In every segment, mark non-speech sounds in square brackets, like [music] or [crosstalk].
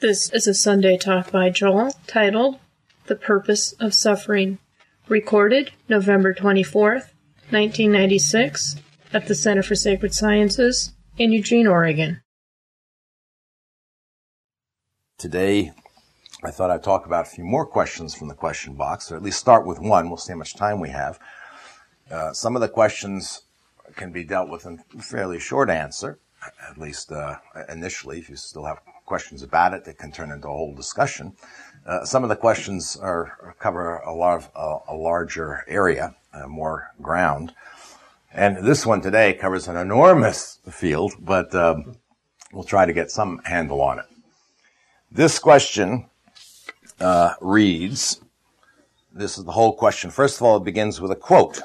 This is a Sunday talk by Joel titled The Purpose of Suffering, recorded November 24th, 1996, at the Center for Sacred Sciences in Eugene, Oregon. Today, I thought I'd talk about a few more questions from the question box, or at least start with one. We'll see how much time we have. Uh, some of the questions can be dealt with in a fairly short answer, at least uh, initially. If you still have questions about it, that can turn into a whole discussion. Uh, some of the questions are cover a lot of uh, a larger area, uh, more ground, and this one today covers an enormous field, but um, we'll try to get some handle on it. This question uh, reads. This is the whole question. First of all, it begins with a quote,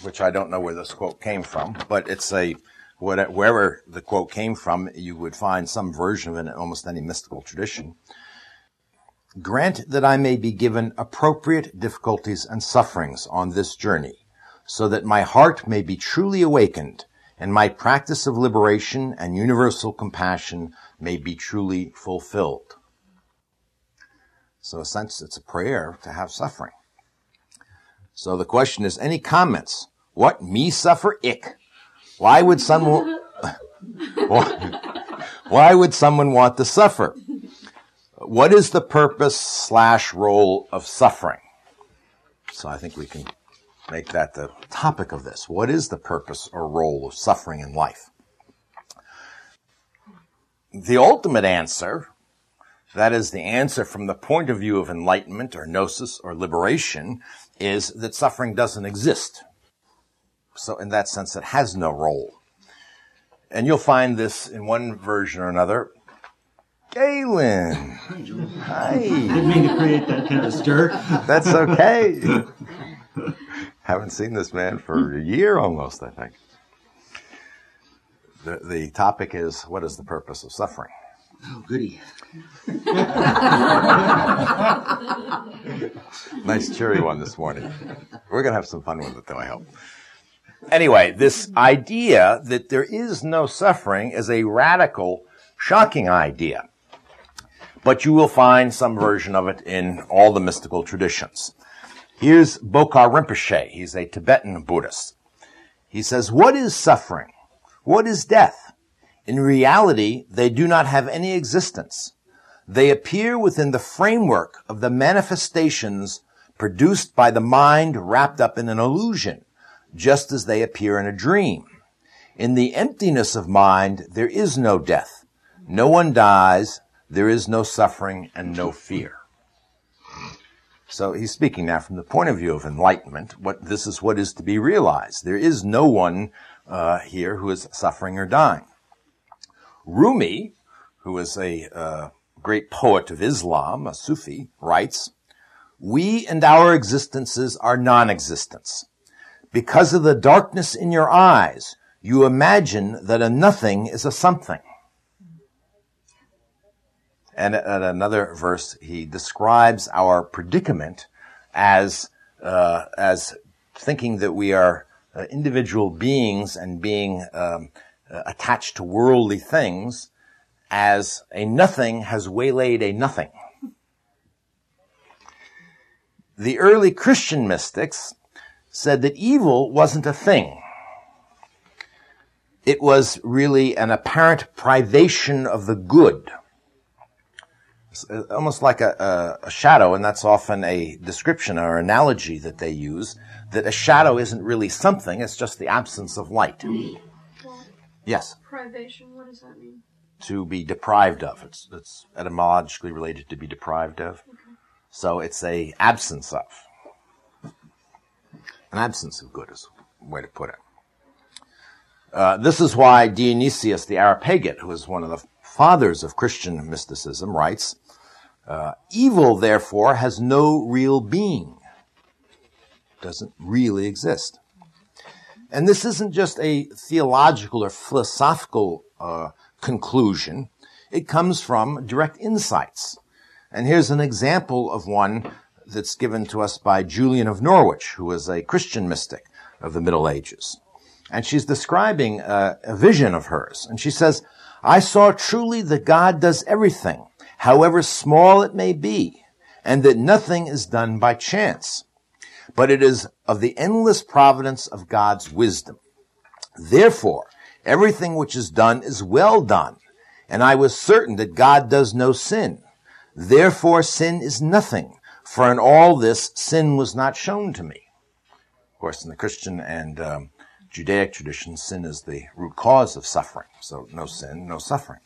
which I don't know where this quote came from, but it's a wherever the quote came from, you would find some version of it in almost any mystical tradition. Grant that I may be given appropriate difficulties and sufferings on this journey, so that my heart may be truly awakened and my practice of liberation and universal compassion may be truly fulfilled. So in a sense, it's a prayer to have suffering. So the question is, any comments? What me suffer ick? Why would someone, [laughs] why would someone want to suffer? What is the purpose slash role of suffering? So I think we can make that the topic of this. What is the purpose or role of suffering in life? The ultimate answer, that is the answer from the point of view of enlightenment or gnosis or liberation, is that suffering doesn't exist. So in that sense, it has no role. And you'll find this in one version or another. Galen. Hi. Didn't mean to create that kind of stir. That's okay. Haven't seen this man for a year almost, I think. The, the topic is what is the purpose of suffering? Oh, goody. [laughs] nice cheery one this morning. We're going to have some fun with it, though, I hope. Anyway, this idea that there is no suffering is a radical, shocking idea. But you will find some version of it in all the mystical traditions. Here's Bokar Rinpoche. He's a Tibetan Buddhist. He says, what is suffering? What is death? In reality, they do not have any existence. They appear within the framework of the manifestations produced by the mind wrapped up in an illusion just as they appear in a dream. In the emptiness of mind, there is no death. No one dies. There is no suffering and no fear. So he's speaking now from the point of view of enlightenment. What this is what is to be realized. There is no one uh, here who is suffering or dying. Rumi, who is a uh, great poet of Islam, a Sufi, writes, "We and our existences are non-existence. Because of the darkness in your eyes, you imagine that a nothing is a something. And at another verse, he describes our predicament as uh, as thinking that we are uh, individual beings and being um, uh, attached to worldly things, as a nothing has waylaid a nothing. The early Christian mystics said that evil wasn't a thing. It was really an apparent privation of the good. It's uh, almost like a, a, a, shadow, and that's often a description or analogy that they use, that a shadow isn't really something, it's just the absence of light. Well, yes? Privation, what does that mean? To be deprived of. It's, it's etymologically related to be deprived of. Okay. So it's a absence of. An absence of good is a way to put it. Uh, this is why Dionysius the Areopagite, who is one of the fathers of Christian mysticism, writes, uh, evil, therefore, has no real being. Doesn't really exist. And this isn't just a theological or philosophical uh, conclusion. It comes from direct insights. And here's an example of one that's given to us by Julian of Norwich, who was a Christian mystic of the Middle Ages. And she's describing a, a vision of hers. And she says, I saw truly that God does everything, however small it may be, and that nothing is done by chance, but it is of the endless providence of God's wisdom. Therefore, everything which is done is well done, and I was certain that God does no sin. Therefore, sin is nothing, for in all this sin was not shown to me. Of course, in the Christian and um, Judaic tradition, sin is the root cause of suffering. So no sin, no suffering.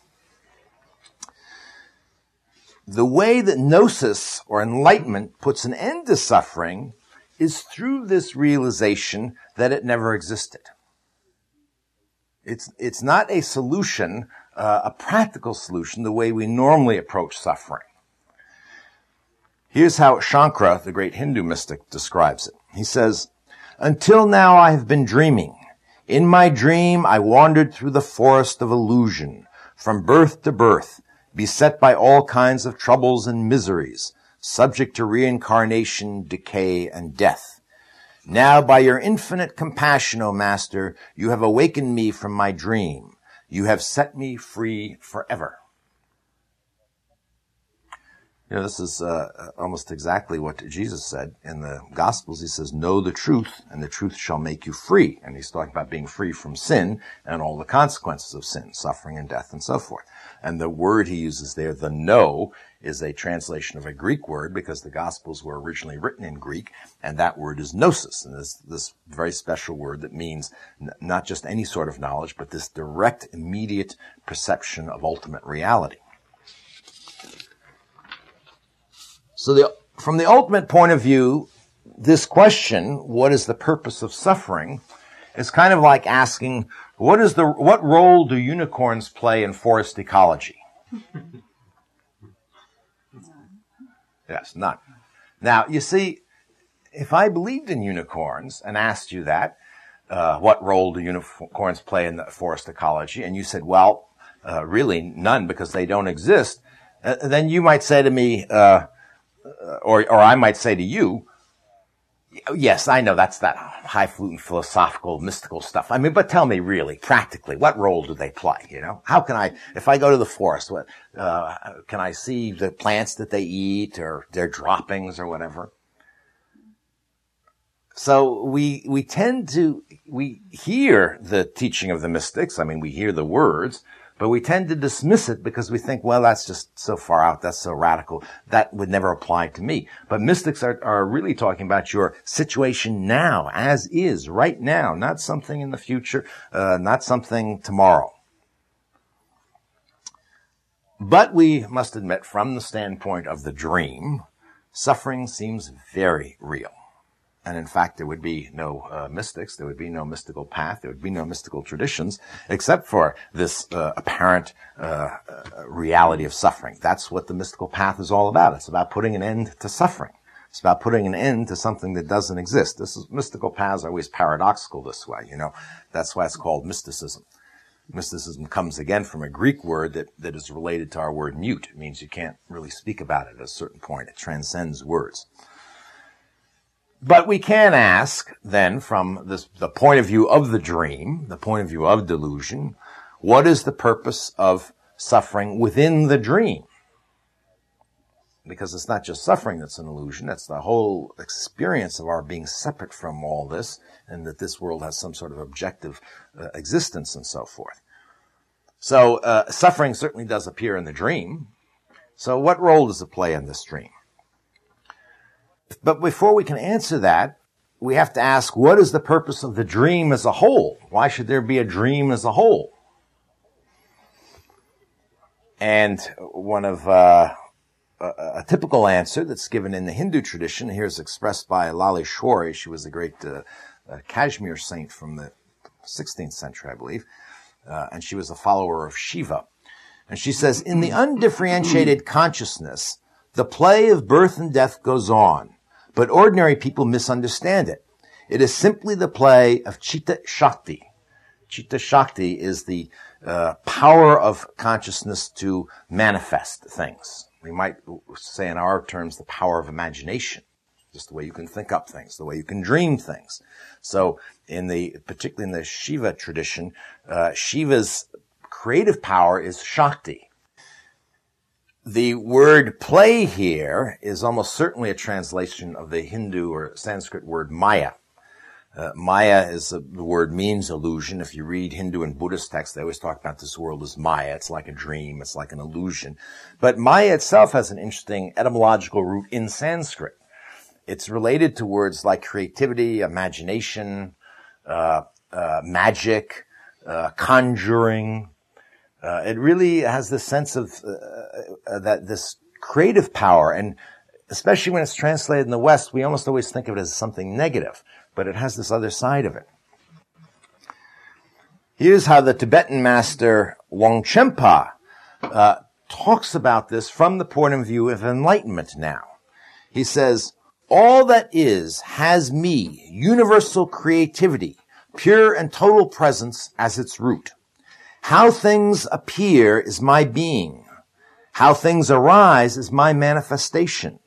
The way that gnosis or enlightenment puts an end to suffering is through this realization that it never existed. It's, it's not a solution, uh, a practical solution, the way we normally approach suffering. Here's how Shankara, the great Hindu mystic, describes it. He says, until now I have been dreaming. In my dream I wandered through the forest of illusion, from birth to birth, beset by all kinds of troubles and miseries, subject to reincarnation, decay, and death. Now by your infinite compassion, O Master, you have awakened me from my dream. You have set me free forever. You know, this is uh, almost exactly what Jesus said in the Gospels. He says, know the truth and the truth shall make you free. And he's talking about being free from sin and all the consequences of sin, suffering and death and so forth. And the word he uses there, the know, is a translation of a Greek word because the Gospels were originally written in Greek, and that word is gnosis, and this, this very special word that means n- not just any sort of knowledge, but this direct, immediate perception of ultimate reality. So the, from the ultimate point of view, this question, what is the purpose of suffering, is kind of like asking, what is the, what role do unicorns play in forest ecology? [laughs] yes, none. Now, you see, if I believed in unicorns and asked you that, uh, what role do unicorns play in the forest ecology? And you said, well, uh, really none because they don't exist. Uh, then you might say to me, uh, or, or I might say to you, yes, I know that's that highfalutin philosophical, mystical stuff. I mean, but tell me really, practically, what role do they play? You know, how can I, if I go to the forest, what, uh, can I see the plants that they eat or their droppings or whatever? So we, we tend to, we hear the teaching of the mystics. I mean, we hear the words, but we tend to dismiss it because we think, well, that's just so far out. That's so radical. That would never apply to me. But mystics are, are really talking about your situation now, as is, right now, not something in the future, uh, not something tomorrow. But we must admit, from the standpoint of the dream, suffering seems very real. And in fact, there would be no uh, mystics, there would be no mystical path, there would be no mystical traditions, except for this uh, apparent uh, uh, reality of suffering. That's what the mystical path is all about. It's about putting an end to suffering. It's about putting an end to something that doesn't exist. This is mystical paths are always paradoxical this way. You know, that's why it's called mysticism. Mysticism comes again from a Greek word that, that is related to our word mute. It means you can't really speak about it at a certain point. It transcends words. But we can ask then from this, the point of view of the dream, the point of view of delusion, what is the purpose of suffering within the dream? Because it's not just suffering that's an illusion, it's the whole experience of our being separate from all this and that this world has some sort of objective uh, existence and so forth. So uh, suffering certainly does appear in the dream. So what role does it play in this dream? But before we can answer that, we have to ask, what is the purpose of the dream as a whole? Why should there be a dream as a whole? And one of uh, a, a, typical answer that's given in the Hindu tradition here is expressed by Laleshwari. She was a great uh, uh, Kashmir saint from the 16th century, I believe, uh, and she was a follower of Shiva. And she says, in the undifferentiated consciousness, the play of birth and death goes on. But ordinary people misunderstand it. It is simply the play of Chitta Shakti. Chitta Shakti is the uh, power of consciousness to manifest things. We might say in our terms the power of imagination. Just the way you can think up things, the way you can dream things. So in the, particularly in the Shiva tradition, uh, Shiva's creative power is Shakti. The word play here is almost certainly a translation of the Hindu or Sanskrit word Maya. Uh, Maya is a, the word means illusion. If you read Hindu and Buddhist texts, they always talk about this world as Maya. It's like a dream. It's like an illusion. But Maya itself has an interesting etymological root in Sanskrit. It's related to words like creativity, imagination, uh, uh, magic, uh, conjuring. Uh, it really has this sense of uh, that this creative power, and especially when it's translated in the West, we almost always think of it as something negative but it has this other side of it. Here's how the Tibetan master Longchenpa uh, talks about this from the point of view of enlightenment now. He says, all that is has me, universal creativity, pure and total presence as its root. How things appear is my being. How things arise is my manifestation.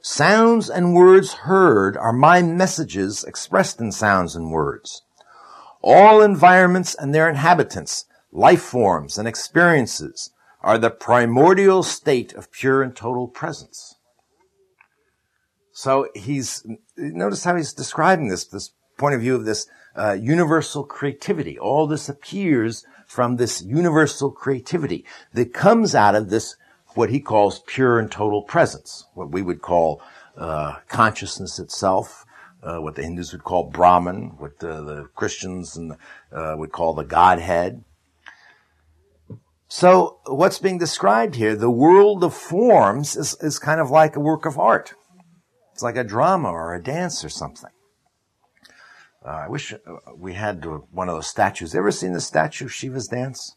Sounds and words heard are my messages expressed in sounds and words. All environments and their inhabitants, life forms and experiences are the primordial state of pure and total presence. So he's, notice how he's describing this, this point of view of this uh, universal creativity. All this appears from this universal creativity that comes out of this what he calls pure and total presence, what we would call uh, consciousness itself, uh, what the Hindus would call Brahman, what the, the Christians and, uh, would call the Godhead. So what's being described here, the world of forms is, is kind of like a work of art. It's like a drama or a dance or something. Uh, I wish uh, we had one of those statues. Ever seen the statue of Shiva's dance?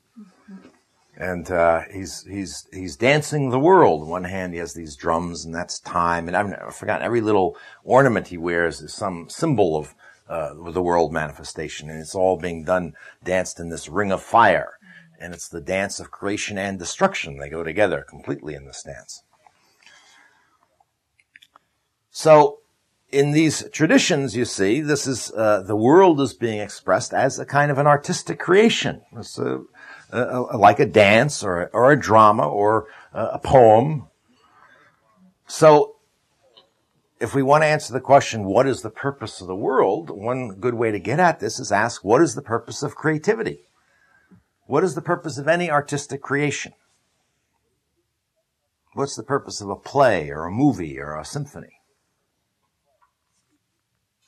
and uh, he's he's he's dancing the world. On one hand, he has these drums, and that's time. And I've forgotten every little ornament he wears is some symbol of uh, the world manifestation, and it's all being done danced in this ring of fire, and it's the dance of creation and destruction. They go together completely in this dance. So. In these traditions, you see, this is uh, the world is being expressed as a kind of an artistic creation. A, uh, uh, like a dance or, or a drama or a poem. So if we want to answer the question, what is the purpose of the world? One good way to get at this is ask, what is the purpose of creativity? What is the purpose of any artistic creation? What's the purpose of a play or a movie or a symphony?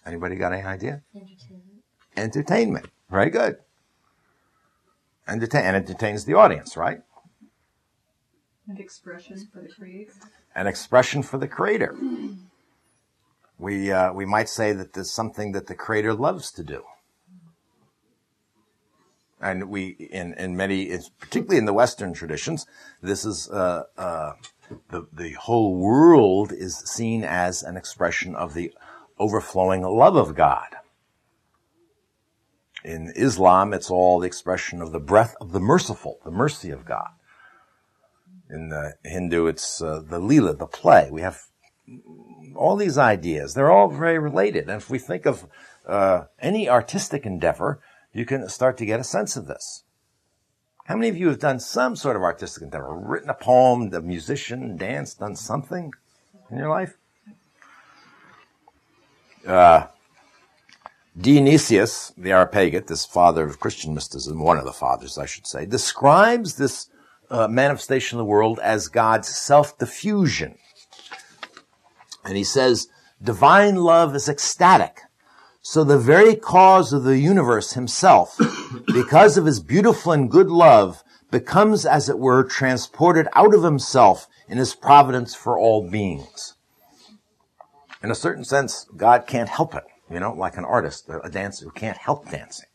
Anybody got any idea? Entertainment. Entertainment. Very good entertain, and entertains the audience, right? And expression for the creator. An expression for the creator. We, uh, we might say that there's something that the creator loves to do. And we, in, in many, particularly in the Western traditions, this is, uh, uh, the, the whole world is seen as an expression of the overflowing love of God. In Islam, it's all the expression of the breath of the merciful, the mercy of God. In the Hindu, it's uh, the lila, the play. We have all these ideas. They're all very related. And if we think of uh, any artistic endeavor, you can start to get a sense of this. How many of you have done some sort of artistic endeavor? Written a poem, the musician, danced, done something in your life? Uh, Dionysius, the Areopagite, this father of Christian mysticism, one of the fathers, I should say, describes this uh, manifestation of the world as God's self-diffusion. And he says, divine love is ecstatic. So the very cause of the universe himself, [coughs] because of his beautiful and good love, becomes, as it were, transported out of himself in his providence for all beings. In a certain sense, God can't help it you know, like an artist, a dancer who can't help dancing.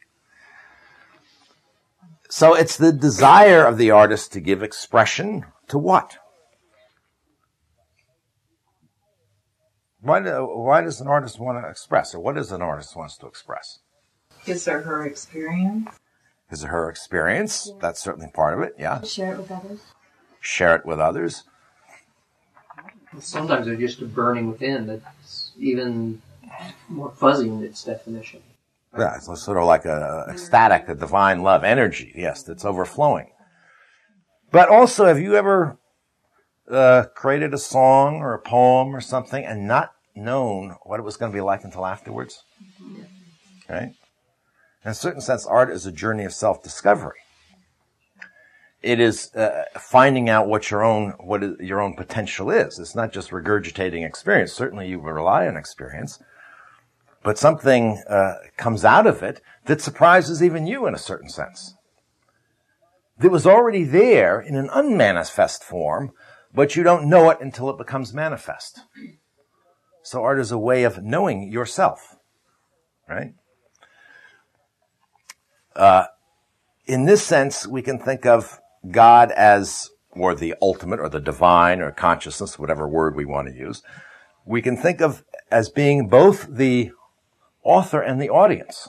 So it's the desire of the artist to give expression to what? Why, do, why does an artist want to express, or what does an artist wants to express? His or her experience. His or her experience. Yeah. That's certainly part of it. Yeah. Share it with others. Share it with others. Sometimes they're just a burning within that's even more fuzzy in its definition. Yeah, it's sort of like a ecstatic, a divine love, energy, yes, that's overflowing. But also, have you ever uh, created a song or a poem or something and not known what it was going to be like until afterwards? Right? In a certain sense, art is a journey of self-discovery. It is uh, finding out what your own what is, your own potential is. It's not just regurgitating experience. Certainly, you rely on experience, but something uh, comes out of it that surprises even you in a certain sense. That was already there in an unmanifest form, but you don't know it until it becomes manifest. So art is a way of knowing yourself, right? Uh, in this sense, we can think of God as, or the ultimate, or the divine, or consciousness, whatever word we want to use. We can think of as being both the author and the audience,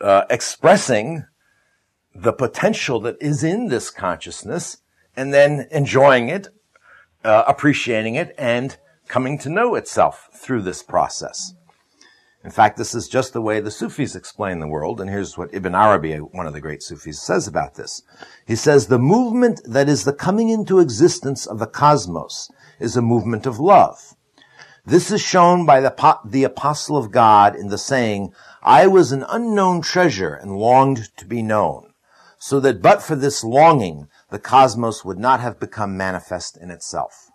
uh, expressing the potential that is in this consciousness, and then enjoying it, uh, appreciating it, and coming to know itself through this process. In fact, this is just the way the Sufis explain the world, and here's what Ibn Arabi, one of the great Sufis, says about this. He says, the movement that is the coming into existence of the cosmos is a movement of love. This is shown by the, the apostle of God in the saying, I was an unknown treasure and longed to be known, so that but for this longing, the cosmos would not have become manifest in itself.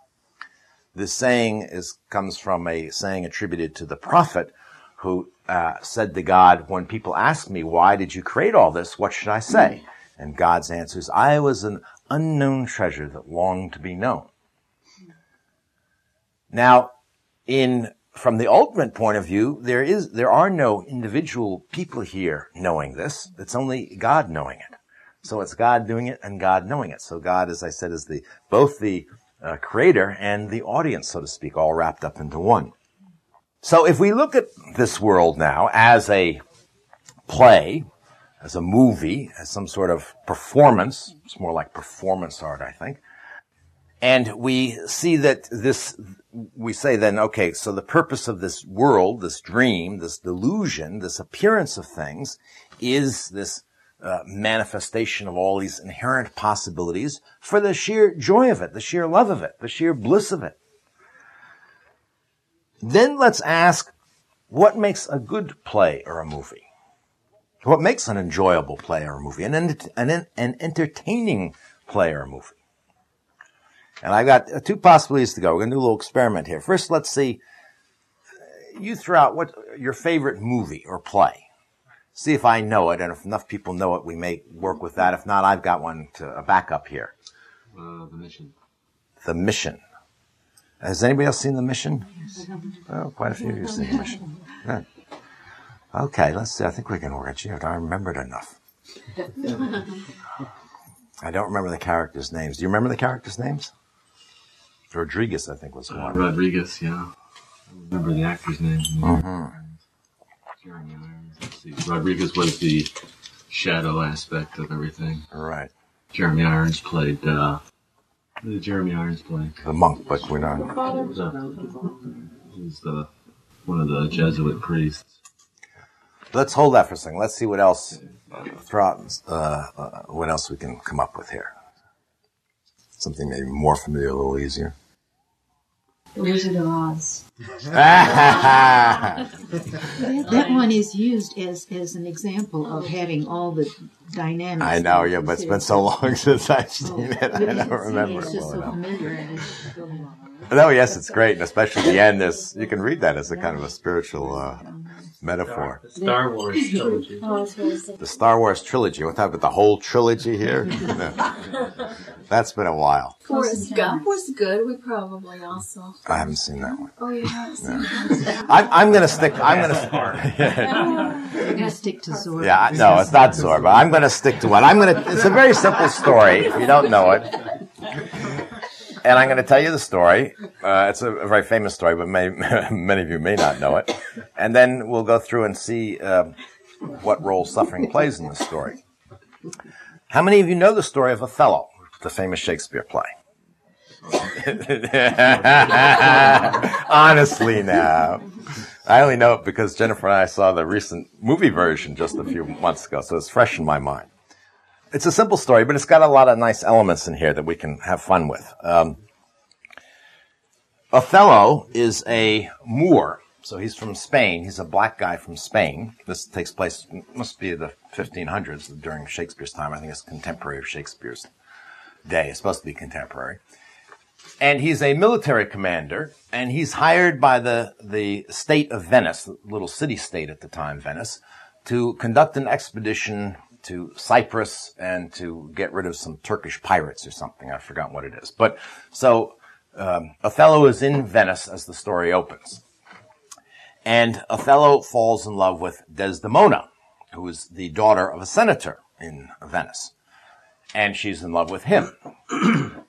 This saying is, comes from a saying attributed to the prophet who uh, said to God, when people ask me, why did you create all this? What should I say? And God's answer is, I was an unknown treasure that longed to be known. Now, in, from the ultimate point of view, there is, there are no individual people here knowing this. It's only God knowing it. So it's God doing it and God knowing it. So God, as I said, is the, both the uh, creator and the audience, so to speak, all wrapped up into one. So if we look at this world now as a play, as a movie, as some sort of performance, it's more like performance art, I think. And we see that this, we say then, okay, so the purpose of this world, this dream, this delusion, this appearance of things is this uh, manifestation of all these inherent possibilities for the sheer joy of it, the sheer love of it, the sheer bliss of it. Then let's ask, what makes a good play or a movie? What makes an enjoyable play or a movie? An, an, an entertaining play or a movie? And I've got two possibilities to go. We're going to do a little experiment here. First, let's see. You throw out what your favorite movie or play. See if I know it, and if enough people know it, we may work with that. If not, I've got one to a backup here. Uh, the mission. The Mission. Has anybody else seen The Mission? Oh, quite a few of you have seen The Mission. Good. Okay, let's see. I think we can work it. I remembered enough. [laughs] I don't remember the characters' names. Do you remember the characters' names? Rodriguez, I think, was Uh, one. Rodriguez, yeah. I remember the actor's name. Mhm. Jeremy Irons. Rodriguez was the shadow aspect of everything. Right. Jeremy Irons played, uh, did Jeremy Irons play? The monk, but we're not. He was, a, he the, one of the Jesuit priests. Let's hold that for a second. Let's see what else, throw out, uh, uh, what else we can come up with here. Something maybe more familiar, a little easier. The Wizard of Oz. That, that one is used as, as an example of having all the dynamics. I know, yeah, but it's been so long [laughs] since I've Oh, seen it. I don't remember It's it just well so enough. familiar. and it's so. No, yes, it's great, and especially the end. Is you can read that as a kind of a spiritual uh, metaphor. The Star Wars trilogy. [laughs] Oh, that's what it's The Star Wars trilogy. We're talking about the whole trilogy here. [laughs] No. That's been a while. Forrest Gump was good. We probably also. I haven't seen that one. Oh, you haven't seen it? [laughs] I'm, I'm going to stick. I'm going to. We're going to stick to Zorba. Yeah, no, it's not Zorba. I'm going to stick to one. I'm going to. It's a very simple story. If you don't know it, and I'm going to tell you the story. Uh, it's a, very famous story, but may, [laughs] many of you may not know it. And then we'll go through and see um, what role suffering plays in the story. How many of you know the story of Othello, the famous Shakespeare play? [laughs] Honestly, now. I only know it because Jennifer and I saw the recent movie version just a few months ago, so it's fresh in my mind. It's a simple story, but it's got a lot of nice elements in here that we can have fun with. Um, Othello is a Moor, so he's from Spain. He's a black guy from Spain. This takes place, must be the 1500s during Shakespeare's time. I think it's contemporary of Shakespeare's day. It's supposed to be contemporary. And he's a military commander, and he's hired by the, the state of Venice, the little city state at the time, Venice, to conduct an expedition to Cyprus and to get rid of some Turkish pirates or something. I've forgotten what it is. But so um, Othello is in Venice as the story opens. And Othello falls in love with Desdemona, who is the daughter of a senator in Venice. And she's in love with him. [clears throat]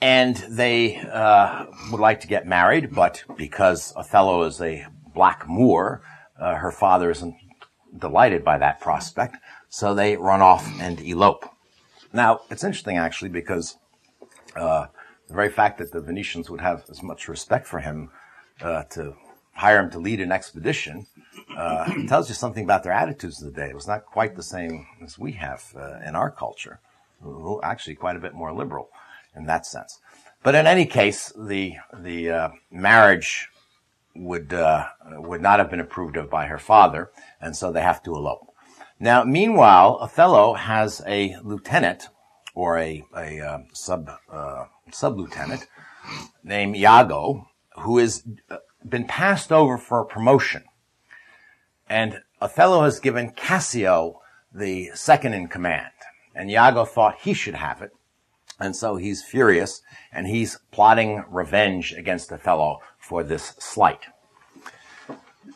and they uh, would like to get married, but because Othello is a black Moor, uh, her father isn't delighted by that prospect. So they run off and elope. Now, it's interesting actually because uh, the very fact that the Venetians would have as much respect for him uh, to hire him to lead an expedition uh, [clears throat] tells you something about their attitudes of the day. It was not quite the same as we have uh, in our culture. Actually, quite a bit more liberal in that sense. But in any case, the the uh, marriage would uh, would not have been approved of by her father, and so they have to elope. Now, meanwhile, Othello has a lieutenant or a, a uh, sub uh, sub lieutenant named Iago who has uh, been passed over for promotion, and Othello has given Cassio the second in command, and Iago thought he should have it, and so he's furious and he's plotting revenge against Othello for this slight.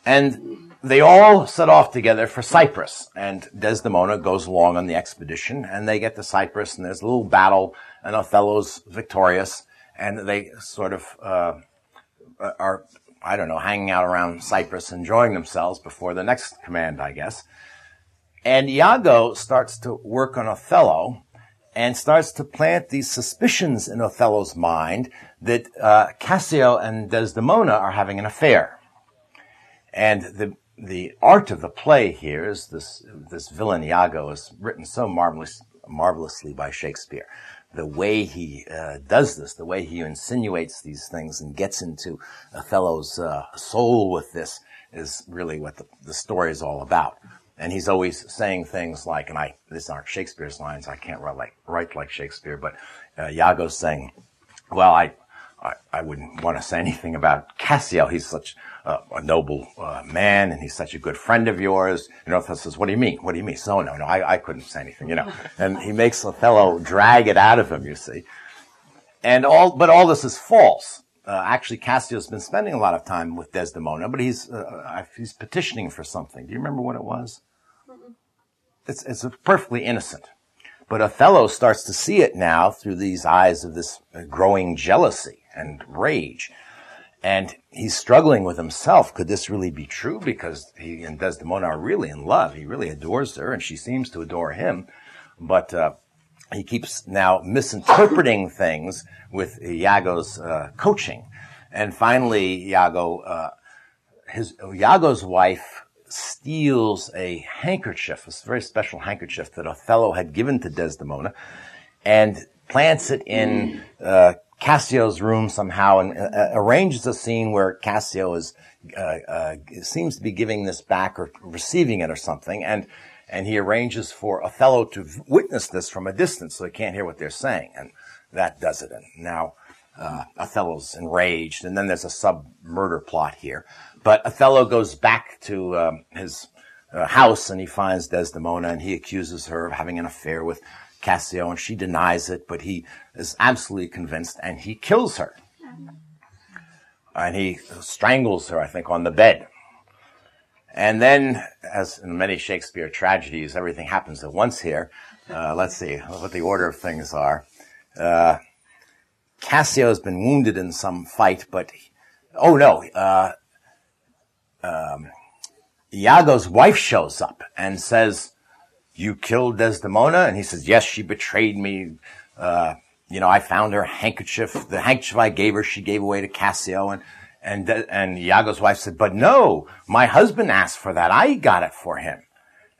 And they all set off together for Cyprus, and Desdemona goes along on the expedition, and they get to Cyprus, and there's a little battle, and Othello's victorious, and they sort of uh, are, I don't know, hanging out around Cyprus, enjoying themselves before the next command, I guess. And Iago starts to work on Othello, and starts to plant these suspicions in Othello's mind that uh, Cassio and Desdemona are having an affair. And the the art of the play here is this this villain Iago is written so marvelous, marvelously by Shakespeare. The way he uh, does this, the way he insinuates these things and gets into Othello's uh, soul with this is really what the, the story is all about. And he's always saying things like, and I, these aren't Shakespeare's lines, I can't write like, write like Shakespeare, but uh, Iago's saying, well, I, I, I wouldn't want to say anything about Cassio. He's such uh, a noble uh, man, and he's such a good friend of yours. And Othello says, "What do you mean? What do you mean?" So no, no, I, I couldn't say anything, you know. [laughs] And he makes Othello drag it out of him, you see. And all, but all this is false. Uh, actually, Cassio's been spending a lot of time with Desdemona, but he's uh, uh, he's petitioning for something. Do you remember what it was? It's it's perfectly innocent. But Othello starts to see it now through these eyes of this uh, growing jealousy and rage. And he's struggling with himself. Could this really be true? Because he and Desdemona are really in love. He really adores her, and she seems to adore him. But uh, he keeps now misinterpreting things with Iago's uh, coaching. And finally, Iago, uh, his Iago's wife steals a handkerchief, a very special handkerchief that Othello had given to Desdemona, and plants it in uh, Cassio's room somehow and uh, arranges a scene where Cassio is uh, uh, seems to be giving this back or receiving it or something, and and he arranges for Othello to witness this from a distance so he can't hear what they're saying, and that does it. And now uh, Othello's enraged, and then there's a sub murder plot here. But Othello goes back to um, his uh, house and he finds Desdemona, and he accuses her of having an affair with Cassio, and she denies it, but he is absolutely convinced, and he kills her. And he strangles her, I think, on the bed. And then, as in many Shakespeare tragedies, everything happens at once here. Uh, let's see what the order of things are. Uh, Cassio has been wounded in some fight, but oh no, uh, um, Iago's wife shows up and says, you killed Desdemona? And he says, yes, she betrayed me. Uh, you know, I found her handkerchief. The handkerchief I gave her, she gave away to Cassio. And, and, and Iago's wife said, but no, my husband asked for that. I got it for him.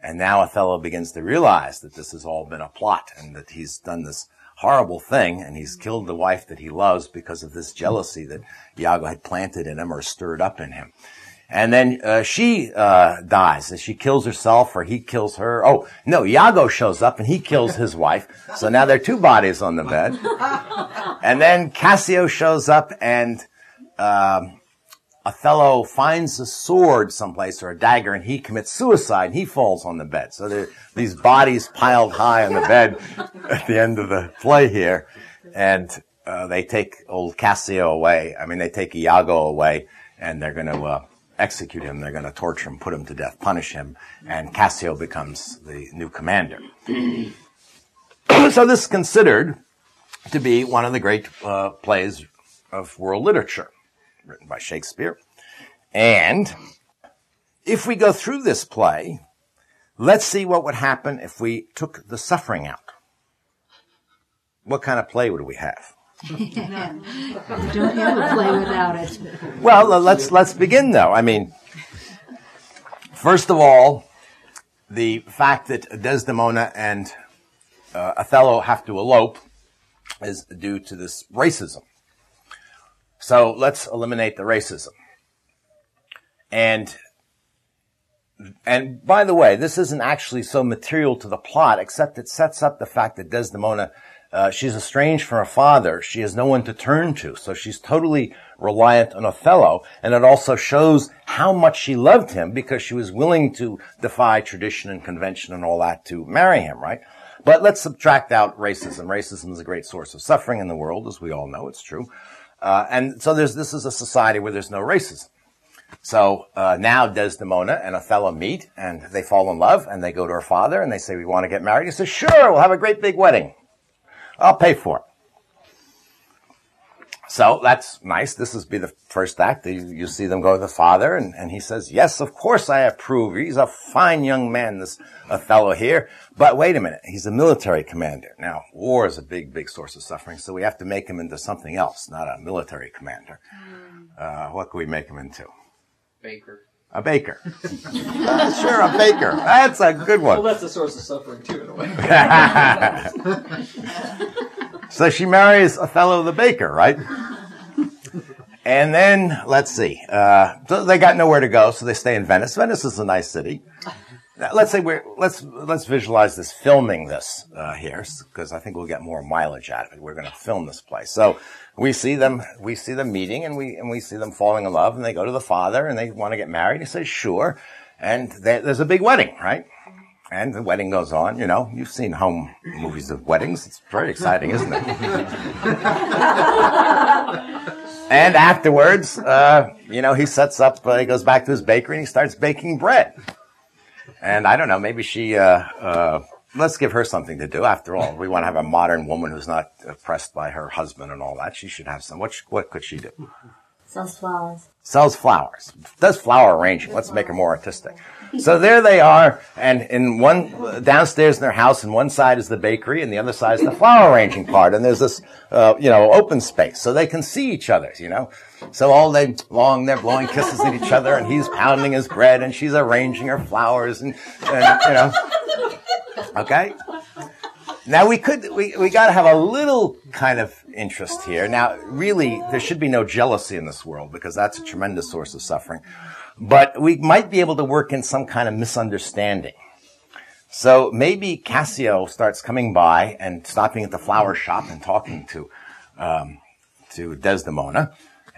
And now Othello begins to realize that this has all been a plot and that he's done this horrible thing and he's killed the wife that he loves because of this jealousy that Iago had planted in him or stirred up in him. And then uh, she uh, dies. And she kills herself, or he kills her. Oh no, Iago shows up and he kills his wife. So now there are two bodies on the bed. And then Cassio shows up, and um, Othello finds a sword someplace or a dagger, and he commits suicide. and He falls on the bed. So there are these bodies piled high on the bed at the end of the play here, and uh, they take old Cassio away. I mean, they take Iago away, and they're going to uh, execute him. They're going to torture him, put him to death, punish him, and Cassio becomes the new commander. [clears throat] so this is considered to be one of the great uh, plays of world literature, written by Shakespeare. And if we go through this play, let's see what would happen if we took the suffering out. What kind of play would we have? [laughs] Don't a play without it. Well, uh, let's let's begin though. I mean, first of all, the fact that Desdemona and uh, Othello have to elope is due to this racism. So let's eliminate the racism. And and by the way, this isn't actually so material to the plot, except it sets up the fact that Desdemona uh, she's estranged from her father. She has no one to turn to. So she's totally reliant on Othello. And it also shows how much she loved him because she was willing to defy tradition and convention and all that to marry him, right? But let's subtract out racism. Racism is a great source of suffering in the world, as we all know. It's true. Uh, and so there's, this is a society where there's no racism. So uh, now Desdemona and Othello meet and they fall in love and they go to her father and they say, we want to get married. He says, sure, we'll have a great big wedding. I'll pay for it. So that's nice. This is be the first act. You, you see them go to the father, and, and he says, "Yes, of course I approve. He's a fine young man, this Othello here. But wait a minute, he's a military commander. Now, war is a big, big source of suffering, so we have to make him into something else, not a military commander. Uh, what can we make him into? Baker. A baker. [laughs] Sure, a baker. That's a good one. Well, that's a source of suffering too, in a way. [laughs] So she marries Othello the baker, right? And then let's see. Uh, so they got nowhere to go, so they stay in Venice. Venice is a nice city. Now, let's say we're let's let's visualize this filming this uh, here because I think we'll get more mileage out of it. We're going to film this place, so we see them we see them meeting and we and we see them falling in love, and they go to the father and they want to get married. He says sure, and there's a big wedding, right? And the wedding goes on. You know, you've seen home movies of weddings. It's very exciting, isn't it? [laughs] and afterwards, uh, you know, he sets up. Uh, he goes back to his bakery and he starts baking bread. And I don't know, maybe she. Uh, uh, let's give her something to do. After all, we want to have a modern woman who's not oppressed by her husband and all that. She should have some. What sh- what could she do? Sells flowers. sells flowers, does flower arranging. Let's make her more artistic. So there they are, and in one downstairs in their house, and one side is the bakery, and the other side is the flower arranging part. And there's this, uh, you know, open space, so they can see each other. You know, so all day long they're blowing kisses at each other, and he's pounding his bread, and she's arranging her flowers, and, and you know, okay. Now we could we we got to have a little kind of interest here. Now, really, there should be no jealousy in this world because that's a tremendous source of suffering. But we might be able to work in some kind of misunderstanding. So maybe Cassio starts coming by and stopping at the flower shop and talking to um, to Desdemona,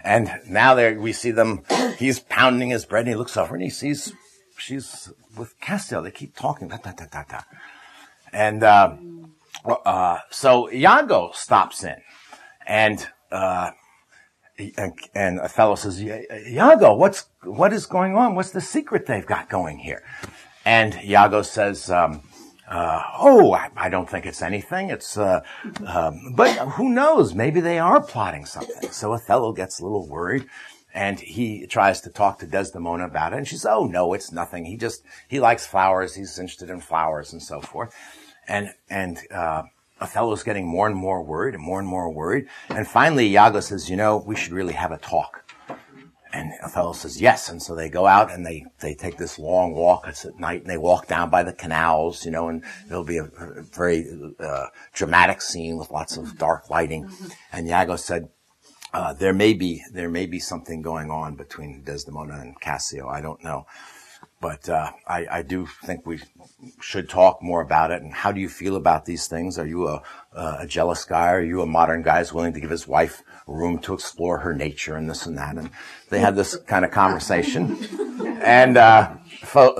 and now there we see them. He's pounding his bread, and he looks over and he sees she's with Cassio. They keep talking, da, da, da, da, da. and. Uh, uh, so Iago stops in, and uh, and, and Othello says, "Iago, what's what is going on? What's the secret they've got going here?" And Iago says, um, uh, "Oh, I, I don't think it's anything. It's, uh, um, but who knows? Maybe they are plotting something." So Othello gets a little worried. And he tries to talk to Desdemona about it, and she says, "Oh no, it's nothing. He just he likes flowers. He's interested in flowers and so forth." and and uh, Othello's getting more and more worried and more and more worried. And finally, Iago says, "You know, we should really have a talk." And Othello says yes, and so they go out and they they take this long walk. It's at night, and they walk down by the canals, you know, and there'll be a, a very uh, dramatic scene with lots of dark lighting. And Iago said, uh, "There may be there may be something going on between Desdemona and Cassio. I don't know." But uh, I, I do think we should talk more about it. And how do you feel about these things? Are you a, a jealous guy? Are you a modern guy who's willing to give his wife room to explore her nature and this and that? And they had this kind of conversation. and uh,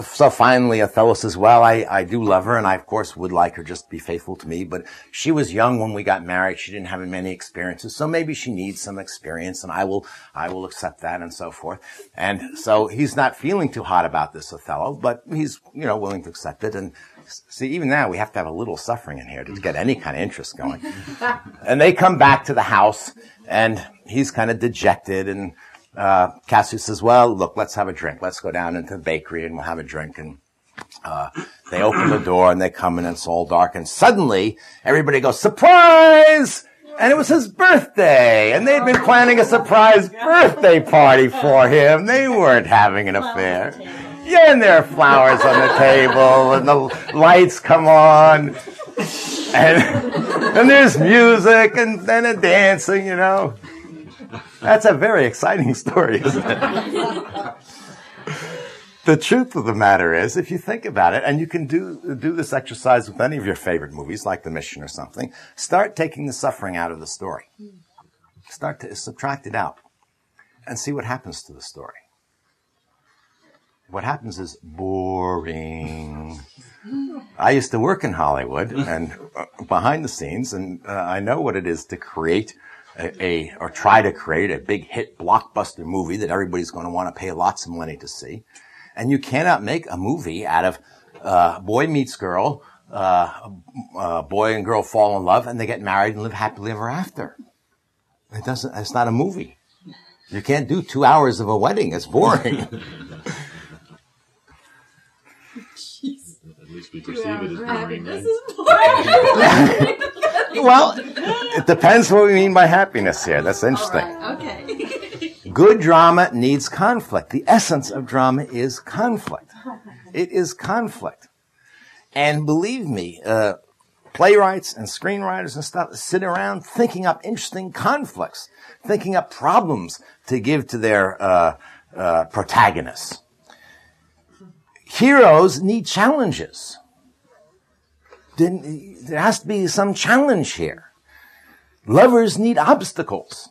so finally, Othello says, "Well, I, I do love her, and I of course would like her just to be faithful to me. But she was young when we got married. She didn't have many experiences, so maybe she needs some experience, and I will I will accept that, and so forth. And so he's not feeling too hot about this Othello, but he's you know willing to accept it. And see, even now we have to have a little suffering in here to get any kind of interest going. and they come back to the house, and he's kind of dejected and uh, says, well, look, let's have a drink. Let's go down into the bakery and we'll have a drink. And, uh, they open the door and they come in and it's all dark. And suddenly everybody goes, surprise! And it was his birthday. And they'd been planning a surprise birthday party for him. They weren't having an affair. Yeah, and there are flowers on the table and the lights come on. And, and there's music and then a dancing, you know. That's a very exciting story, isn't it? the truth of the matter is, if you think about it, and you can do, do this exercise with any of your favorite movies, like The Mission or something, start taking the suffering out of the story. Start to subtract it out and see what happens to the story. What happens is boring. I used to work in Hollywood and uh, behind the scenes, and uh, I know what it is to create a, a, or try to create a big hit blockbuster movie that everybody's going to want to pay lots of money to see. And you cannot make a movie out of uh, boy meets girl, uh, uh, boy and girl fall in love, and they get married and live happily ever after. It doesn't. It's not a movie. You can't do two hours of a wedding. It's boring. [laughs] we perceive it as boring. right? [laughs] well, it depends what we mean by happiness here. That's interesting. Okay. [laughs] Good drama needs conflict. The essence of drama is conflict. [laughs] It is conflict. And believe me, uh, playwrights and screenwriters and stuff sit around thinking up interesting conflicts, thinking up problems to give to their uh, uh, protagonists. Heroes need challenges. There has to be some challenge here. Lovers need obstacles.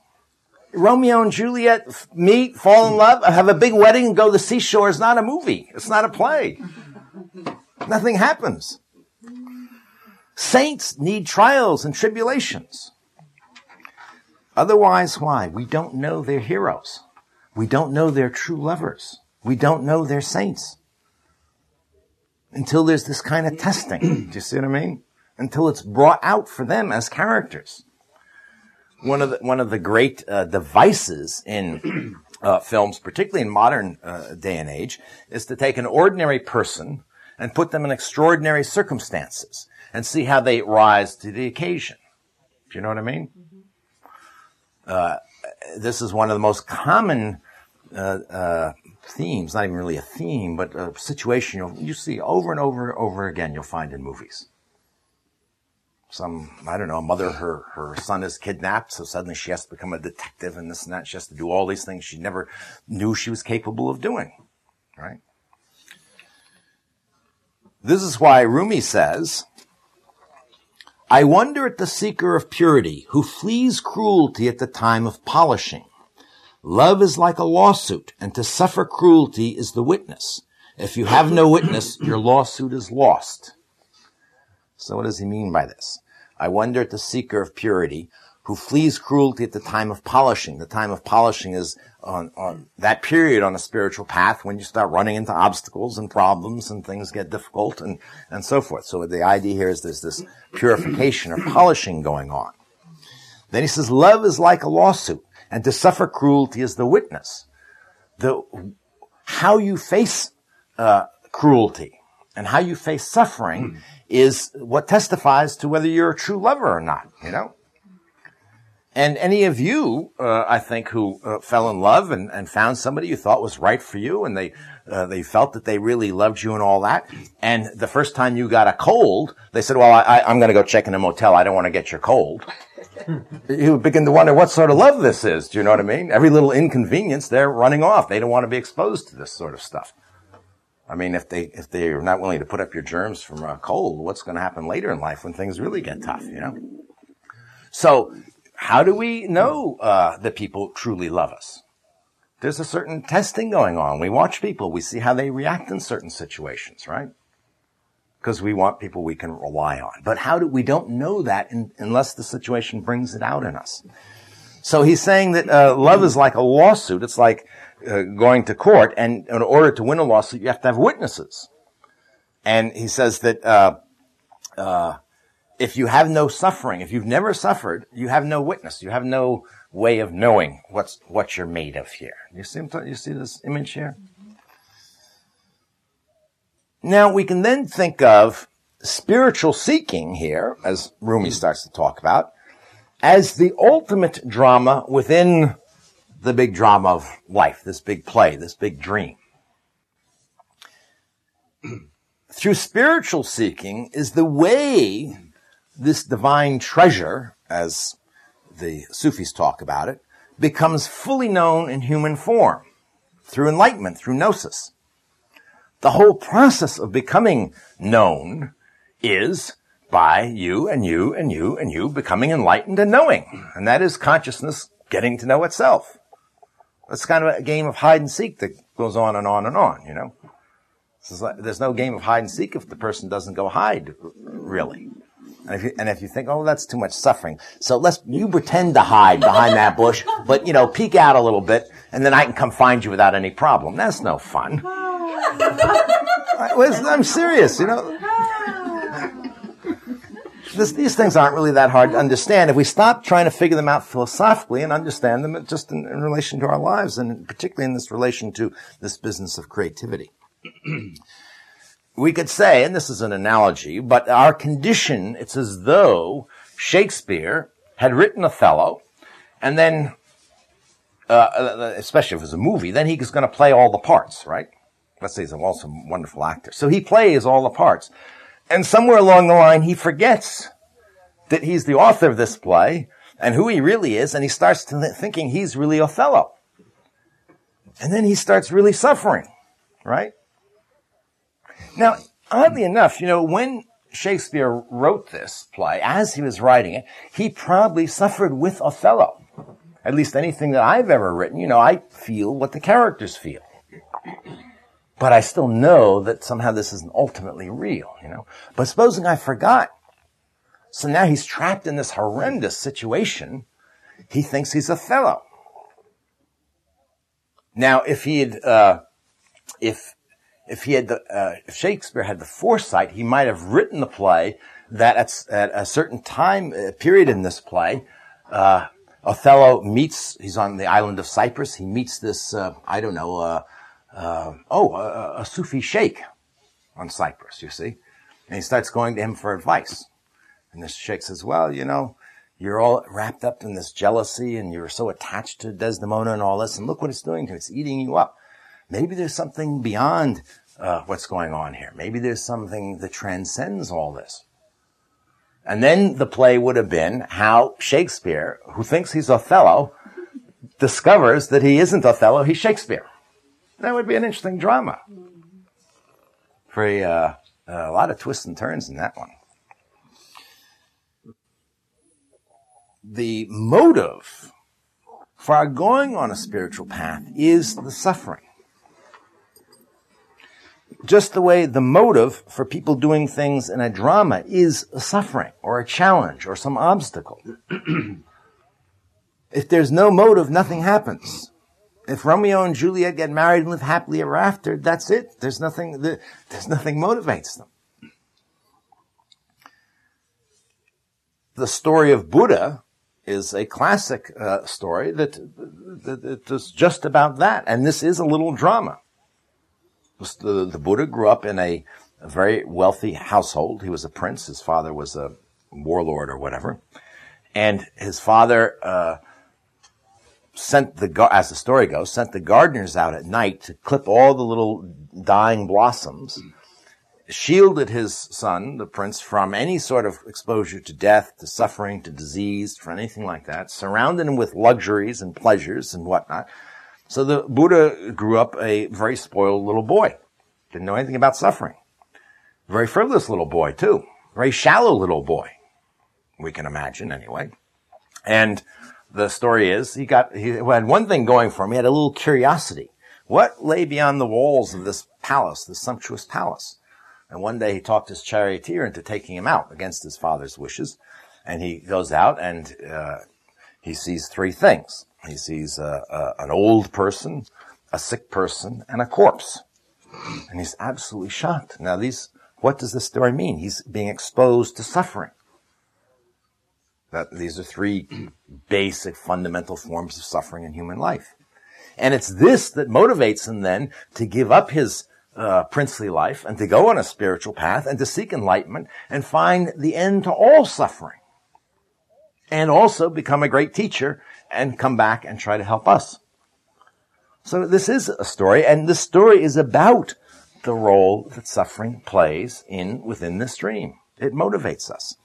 Romeo and Juliet meet, fall in love, have a big wedding, and go to the seashore is not a movie. It's not a play. Nothing happens. Saints need trials and tribulations. Otherwise, why? We don't know their heroes. We don't know their true lovers. We don't know their saints. Until there's this kind of testing. [clears throat] Do you see what I mean? Until it's brought out for them as characters. One of the, one of the great uh, devices in [clears throat] uh, films, particularly in modern uh, day and age, is to take an ordinary person and put them in extraordinary circumstances and see how they rise to the occasion. Do you know what I mean? Uh, this is one of the most common uh, uh, themes, not even really a theme, but a situation you'll, you see over and over and over again you'll find in movies. Some, I don't know, a mother, her, her son is kidnapped, so suddenly she has to become a detective and this and that. She has to do all these things she never knew she was capable of doing. Right? This is why Rumi says, I wonder at the seeker of purity who flees cruelty at the time of polishing. Love is like a lawsuit, and to suffer cruelty is the witness. If you have no witness, your lawsuit is lost. So what does he mean by this? I wonder at the seeker of purity who flees cruelty at the time of polishing. The time of polishing is on, on that period on a spiritual path when you start running into obstacles and problems and things get difficult and, and so forth. So the idea here is there's this purification or polishing going on. Then he says, love is like a lawsuit and to suffer cruelty is the witness. The, how you face, uh, cruelty and how you face suffering is what testifies to whether you're a true lover or not, you know? And any of you, uh, I think, who uh, fell in love and, and found somebody you thought was right for you, and they uh, they felt that they really loved you and all that, and the first time you got a cold, they said, "Well, I, I'm going to go check in a motel. I don't want to get your cold." [laughs] you begin to wonder what sort of love this is. Do you know what I mean? Every little inconvenience, they're running off. They don't want to be exposed to this sort of stuff. I mean, if they if they're not willing to put up your germs from a cold, what's going to happen later in life when things really get tough? You know. So how do we know uh, that people truly love us? There's a certain testing going on. We watch people. We see how they react in certain situations, right? Because we want people we can rely on. But how do we don't know that in, unless the situation brings it out in us? So he's saying that uh, love is like a lawsuit. It's like uh, going to court, and in order to win a lawsuit, you have to have witnesses. And he says that uh, uh if you have no suffering, if you've never suffered, you have no witness. You have no way of knowing what's what you're made of here. You see, you see this image here. Now we can then think of spiritual seeking here, as Rumi starts to talk about, as the ultimate drama within the big drama of life, this big play, this big dream. [clears throat] Through spiritual seeking is the way this divine treasure, as the Sufis talk about it, becomes fully known in human form through enlightenment, through gnosis. The whole process of becoming known is by you and you and you and you becoming enlightened and knowing. And that is consciousness getting to know itself. It's kind of a game of hide and seek that goes on and on and on, you know. There's no game of hide and seek if the person doesn't go hide, really. And if, you, and if you think, oh, that's too much suffering, so let's you pretend to hide behind that bush, but you know, peek out a little bit, and then I can come find you without any problem. That's no fun. [laughs] I'm serious, you know. This, these things aren't really that hard to understand if we stop trying to figure them out philosophically and understand them just in, in relation to our lives, and particularly in this relation to this business of creativity [clears throat] we could say, and this is an analogy, but our condition, it's as though Shakespeare had written Othello, and then, uh, especially if it was a movie, then he's going to play all the parts, right? Let's say he's a wonderful actor. So he plays all the parts. And somewhere along the line, he forgets that he's the author of this play and who he really is, and he starts th- thinking he's really Othello. And then he starts really suffering, right? Now, oddly enough, you know, when Shakespeare wrote this play, as he was writing it, he probably suffered with Othello. At least anything that I've ever written, you know, I feel what the characters feel. But I still know that somehow this isn't ultimately real, you know. But supposing I forgot. So now he's trapped in this horrendous situation. He thinks he's Othello. Now, if he had, uh, if if he had the, uh, if Shakespeare had the foresight, he might have written the play that at, at a certain time uh, period in this play, uh, Othello meets, he's on the island of Cyprus, he meets this, uh, I don't know, uh, uh, oh, a, a Sufi sheikh on Cyprus, you see. And he starts going to him for advice. And this sheikh says, well, you know, you're all wrapped up in this jealousy and you're so attached to Desdemona and all this. And look what it's doing to you. It's eating you up. Maybe there's something beyond uh, what's going on here. Maybe there's something that transcends all this. And then the play would have been how Shakespeare, who thinks he's Othello, discovers that he isn't Othello, he's Shakespeare. That would be an interesting drama. Very, uh, a lot of twists and turns in that one. The motive for our going on a spiritual path is the suffering just the way the motive for people doing things in a drama is a suffering or a challenge or some obstacle. [clears throat] if there's no motive, nothing happens. If Romeo and Juliet get married and live happily ever after, that's it. There's nothing, there's nothing motivates them. The story of Buddha is a classic uh, story that, that, that is just about that. And this is a little drama the, the Buddha grew up in a, a, very wealthy household. He was a prince. His father was a warlord or whatever. And his father uh, sent the, as the story goes, sent the gardeners out at night to clip all the little dying blossoms, shielded his son, the prince, from any sort of exposure to death, to suffering, to disease, for anything like that, surrounded him with luxuries and pleasures and whatnot. So the Buddha grew up a very spoiled little boy. Didn't know anything about suffering. Very frivolous little boy, too. Very shallow little boy. We can imagine, anyway. And the story is he got, he had one thing going for him. He had a little curiosity. What lay beyond the walls of this palace, this sumptuous palace? And one day he talked his charioteer into taking him out against his father's wishes. And he goes out and uh, he sees three things. He sees uh, uh, an old person, a sick person, and a corpse. And he's absolutely shocked. Now these, what does this story mean? He's being exposed to suffering. That these are three basic fundamental forms of suffering in human life. And it's this that motivates him then to give up his uh, princely life and to go on a spiritual path and to seek enlightenment and find the end to all suffering. And also become a great teacher and come back and try to help us. So this is a story, and this story is about the role that suffering plays in within the stream. It motivates us.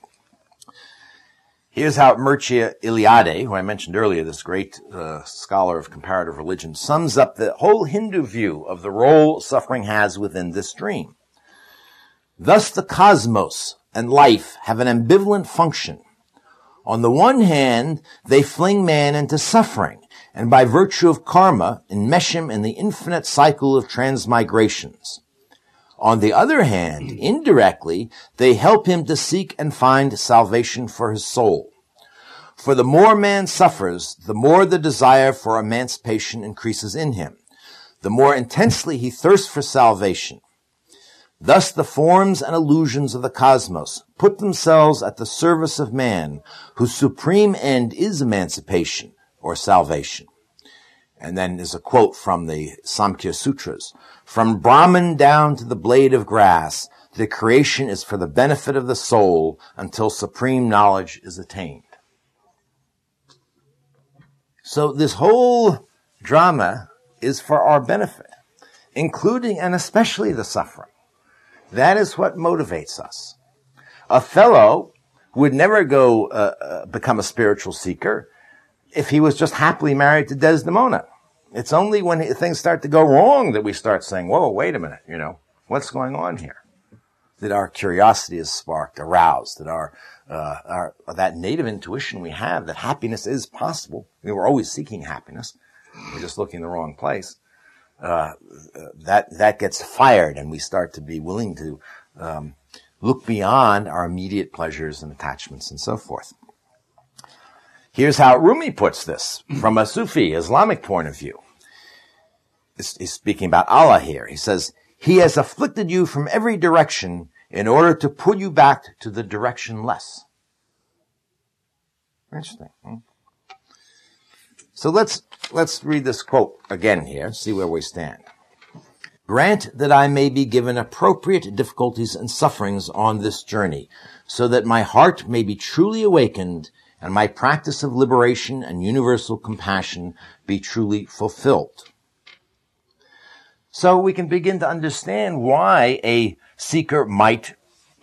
Here's how Mircea Eliade, who I mentioned earlier, this great uh, scholar of comparative religion, sums up the whole Hindu view of the role suffering has within this stream. Thus the cosmos and life have an ambivalent function. On the one hand, they fling man into suffering, and by virtue of karma, enmesh him in the infinite cycle of transmigrations. On the other hand, indirectly, they help him to seek and find salvation for his soul. For the more man suffers, the more the desire for emancipation increases in him, the more intensely he thirsts for salvation. Thus the forms and illusions of the cosmos put themselves at the service of man, whose supreme end is emancipation or salvation. And then there's a quote from the Samkhya Sutras. From Brahman down to the blade of grass, the creation is for the benefit of the soul until supreme knowledge is attained. So this whole drama is for our benefit, including and especially the suffering. That is what motivates us. Othello would never go uh, uh, become a spiritual seeker if he was just happily married to Desdemona. It's only when things start to go wrong that we start saying, whoa, wait a minute, you know, what's going on here? That our curiosity is sparked, aroused, that our, uh, our, that native intuition we have that happiness is possible. I mean, we're always seeking happiness. We're just looking in the wrong place. Uh, that, that gets fired and we start to be willing to, um, look beyond our immediate pleasures and attachments and so forth. Here's how Rumi puts this from a Sufi Islamic point of view. He's speaking about Allah here. He says, He has afflicted you from every direction in order to pull you back to the directionless. Interesting. So let's, let's read this quote again here, see where we stand. Grant that I may be given appropriate difficulties and sufferings on this journey, so that my heart may be truly awakened and my practice of liberation and universal compassion be truly fulfilled. So we can begin to understand why a seeker might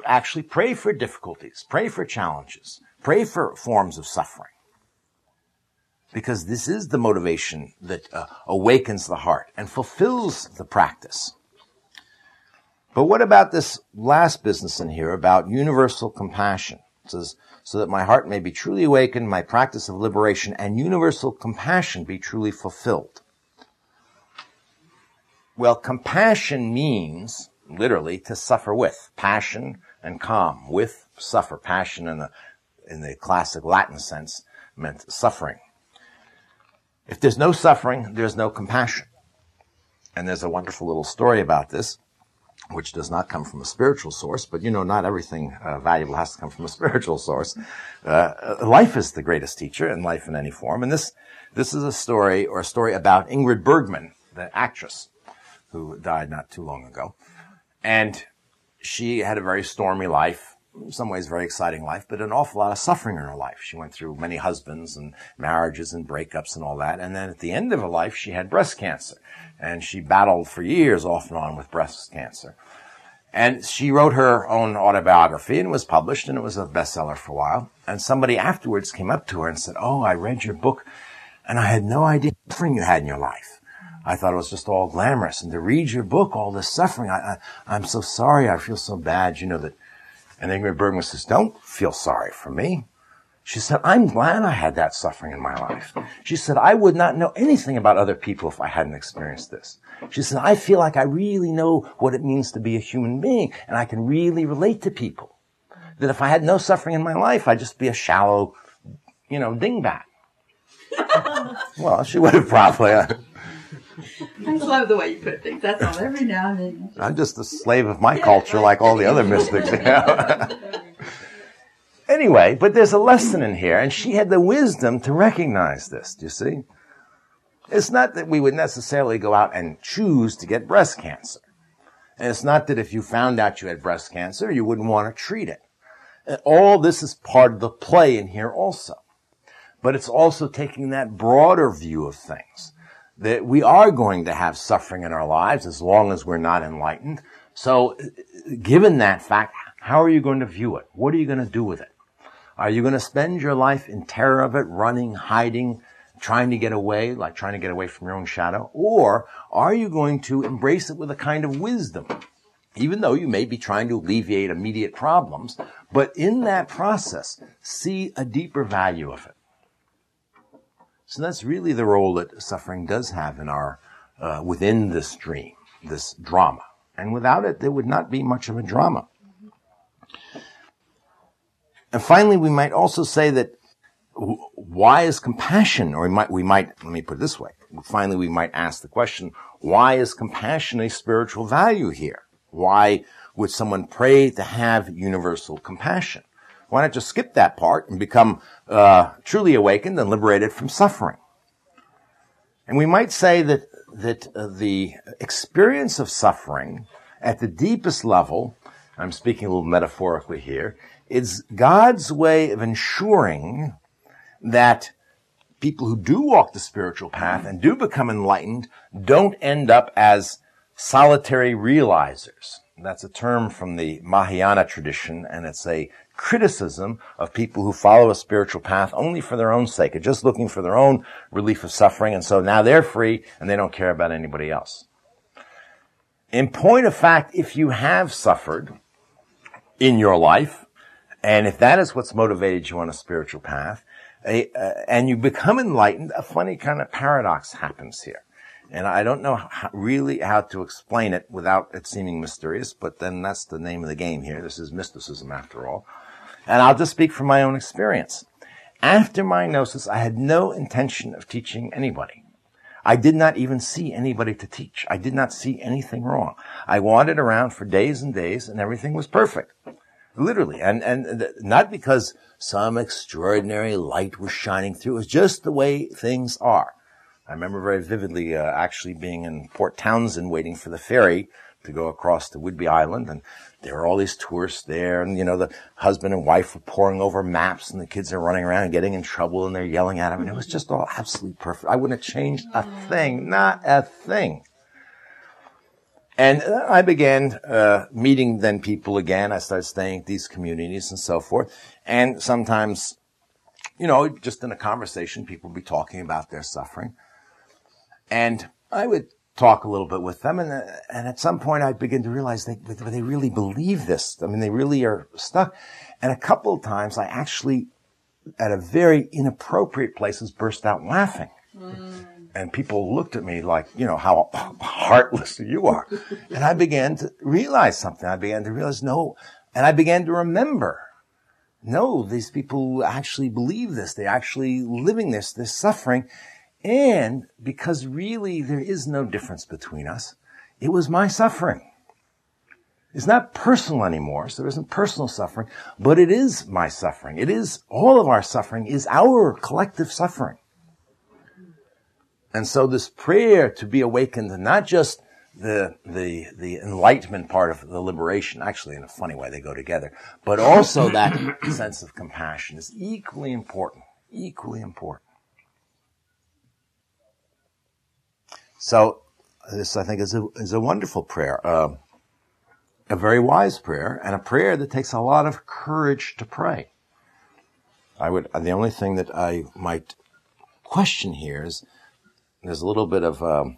actually pray for difficulties, pray for challenges, pray for forms of suffering. Because this is the motivation that uh, awakens the heart and fulfills the practice. But what about this last business in here about universal compassion? It says, so that my heart may be truly awakened, my practice of liberation and universal compassion be truly fulfilled. Well, compassion means literally to suffer with. Passion and calm with suffer. Passion in the, in the classic Latin sense meant suffering. If there's no suffering, there's no compassion. And there's a wonderful little story about this which does not come from a spiritual source, but you know, not everything uh, valuable has to come from a [laughs] spiritual source. Uh, life is the greatest teacher, and life in any form. And this, this is a story or a story about Ingrid Bergman, the actress who died not too long ago. And she had a very stormy life, in some ways, very exciting life, but an awful lot of suffering in her life. She went through many husbands and marriages and breakups and all that. And then at the end of her life, she had breast cancer. And she battled for years off and on with breast cancer. And she wrote her own autobiography and it was published and it was a bestseller for a while. And somebody afterwards came up to her and said, Oh, I read your book and I had no idea the suffering you had in your life. I thought it was just all glamorous. And to read your book, all this suffering, I, I, am so sorry. I feel so bad. You know that. And Ingrid Bergman says, don't feel sorry for me. She said, I'm glad I had that suffering in my life. She said, I would not know anything about other people if I hadn't experienced this. She said, I feel like I really know what it means to be a human being and I can really relate to people. That if I had no suffering in my life, I'd just be a shallow, you know, dingbat. [laughs] well, she would have probably. Uh, I just love the way you put things. That's all. Every now and then. I'm just a slave of my culture, like all the other [laughs] mystics. anyway, but there's a lesson in here, and she had the wisdom to recognize this. Do you see? It's not that we would necessarily go out and choose to get breast cancer. And it's not that if you found out you had breast cancer, you wouldn't want to treat it. And all this is part of the play in here also. But it's also taking that broader view of things that we are going to have suffering in our lives as long as we're not enlightened. So given that fact, how are you going to view it? What are you going to do with it? Are you going to spend your life in terror of it, running, hiding, trying to get away, like trying to get away from your own shadow? Or are you going to embrace it with a kind of wisdom? Even though you may be trying to alleviate immediate problems, but in that process, see a deeper value of it. So that's really the role that suffering does have in our, uh, within this dream, this drama. And without it, there would not be much of a drama. And finally, we might also say that why is compassion, or we might, we might, let me put it this way. Finally, we might ask the question, why is compassion a spiritual value here? Why would someone pray to have universal compassion? Why not just skip that part and become uh, truly awakened and liberated from suffering? And we might say that that uh, the experience of suffering at the deepest level, I'm speaking a little metaphorically here, is God's way of ensuring that people who do walk the spiritual path and do become enlightened don't end up as solitary realizers. That's a term from the Mahayana tradition, and it's a criticism of people who follow a spiritual path only for their own sake, and just looking for their own relief of suffering, and so now they're free and they don't care about anybody else. In point of fact, if you have suffered in your life, and if that is what's motivated you on a spiritual path, a, uh, and you become enlightened, a funny kind of paradox happens here. And I don't know how, really how to explain it without it seeming mysterious, but then that's the name of the game here. This is mysticism after all. And I'll just speak from my own experience. After my gnosis, I had no intention of teaching anybody. I did not even see anybody to teach. I did not see anything wrong. I wandered around for days and days and everything was perfect. Literally. And, and not because some extraordinary light was shining through. It was just the way things are. I remember very vividly, uh, actually being in Port Townsend waiting for the ferry to go across to Whidbey Island and there were all these tourists there and, you know, the husband and wife were poring over maps and the kids are running around and getting in trouble and they're yelling at him and it was just all absolutely perfect. I wouldn't have changed a thing, not a thing. And I began uh, meeting then people again. I started staying at these communities and so forth. And sometimes, you know, just in a conversation, people would be talking about their suffering. And I would talk a little bit with them. And, and at some point I begin to realize they, they really believe this. I mean, they really are stuck. And a couple of times I actually, at a very inappropriate places, burst out laughing. Mm. And people looked at me like, you know, how heartless you are. [laughs] and I began to realize something. I began to realize, no, and I began to remember, no, these people actually believe this. They're actually living this, this suffering. And because really there is no difference between us, it was my suffering. It's not personal anymore, so there isn't personal suffering, but it is my suffering. It is, all of our suffering is our collective suffering. And so this prayer to be awakened, not just the the the enlightenment part of the liberation. Actually, in a funny way, they go together. But also that [coughs] sense of compassion is equally important. Equally important. So this, I think, is a is a wonderful prayer. Uh, a very wise prayer and a prayer that takes a lot of courage to pray. I would, the only thing that I might question here is there's a little bit of um,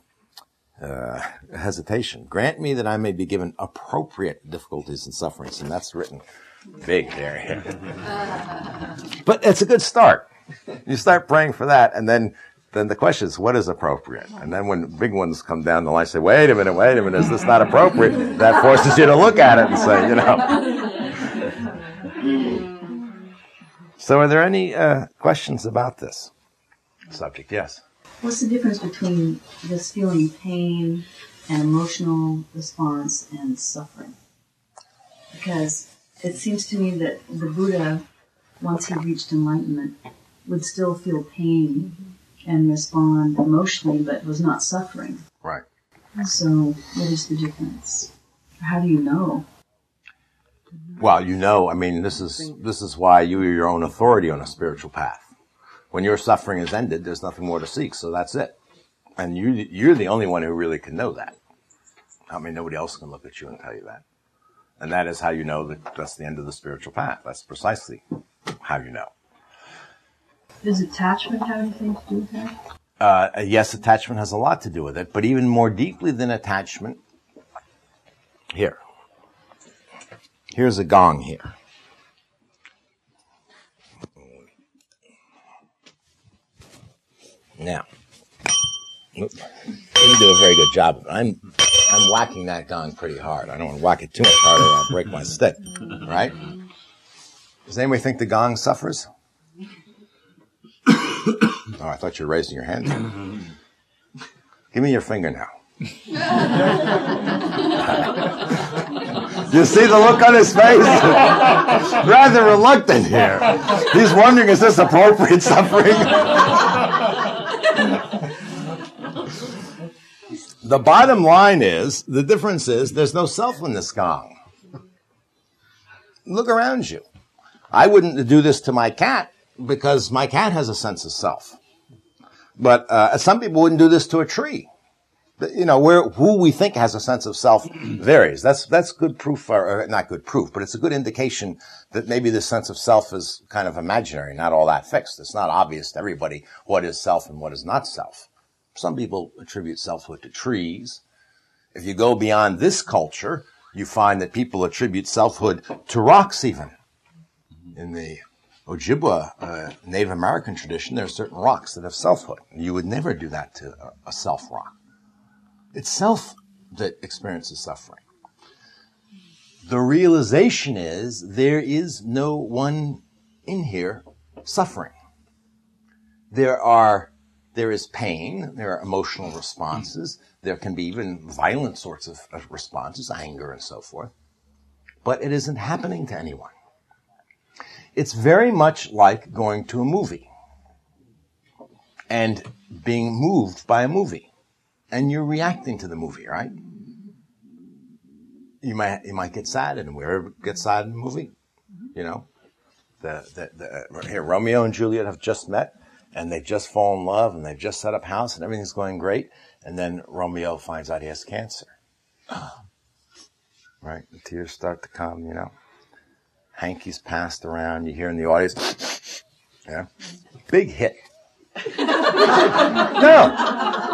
uh, hesitation. Grant me that I may be given appropriate difficulties and sufferings, and that's written big there. [laughs] but it's a good start. You start praying for that, and then then the question is, what is appropriate? And then when big ones come down the line, say, wait a minute, wait a minute, is this not appropriate? That forces you to look at it and say, you know. so are there any uh, questions about this subject? Yes. What's the difference between this feeling pain and emotional response and suffering? Because it seems to me that the Buddha, once he reached enlightenment, would still feel pain and respond emotionally, but was not suffering. Right. So, what is the difference? How do you know? Well, you know, I mean, this is this is why you are your own authority on a spiritual path. When your suffering is ended, there's nothing more to seek, so that's it. And you you're the only one who really can know that. I mean, nobody else can look at you and tell you that. And that is how you know that that's the end of the spiritual path. That's precisely how you know. Does attachment have anything to do with that? Uh, yes, attachment has a lot to do with it, but even more deeply than attachment, here. Here's a gong here. Now, didn't do a very good job. of it. I'm I'm whacking that gong pretty hard. I don't want to whack it too much harder, or I'll break my stick. Right? Does anybody think the gong suffers? I thought you were raising your hand. Mm-hmm. [laughs] Give me your finger now. [laughs] you see the look on his face? [laughs] Rather reluctant here. He's wondering, is this appropriate suffering? the bottom line is, the difference is, there's no self in this gong. Look around you. I wouldn't do this to my cat because my cat has a sense of self. But uh, some people wouldn't do this to a tree. You know, where who we think has a sense of self [clears throat] varies. That's that's good proof, or, or not good proof, but it's a good indication that maybe this sense of self is kind of imaginary, not all that fixed. It's not obvious to everybody what is self and what is not self. Some people attribute selfhood to trees. If you go beyond this culture, you find that people attribute selfhood to rocks even. In the Ojibwa uh, Native American tradition, there are certain rocks that have selfhood. You would never do that to a, a self rock. It's self that experiences suffering. The realization is there is no one in here suffering. There are, there is pain, there are emotional responses, there can be even violent sorts of, of responses, anger and so forth. But it isn't happening to anyone. It's very much like going to a movie and being moved by a movie. And you're reacting to the movie, right? You might, you might get sad and wherever get sad in a movie, you know, the, the, the, uh, here, Romeo and Juliet have just met and they've just fallen in love and they've just set up house and everything's going great. And then Romeo finds out he has cancer. Ah. right? The tears start to come, you know hankies passed around. You hear in the audience, yeah, big hit. [laughs] no,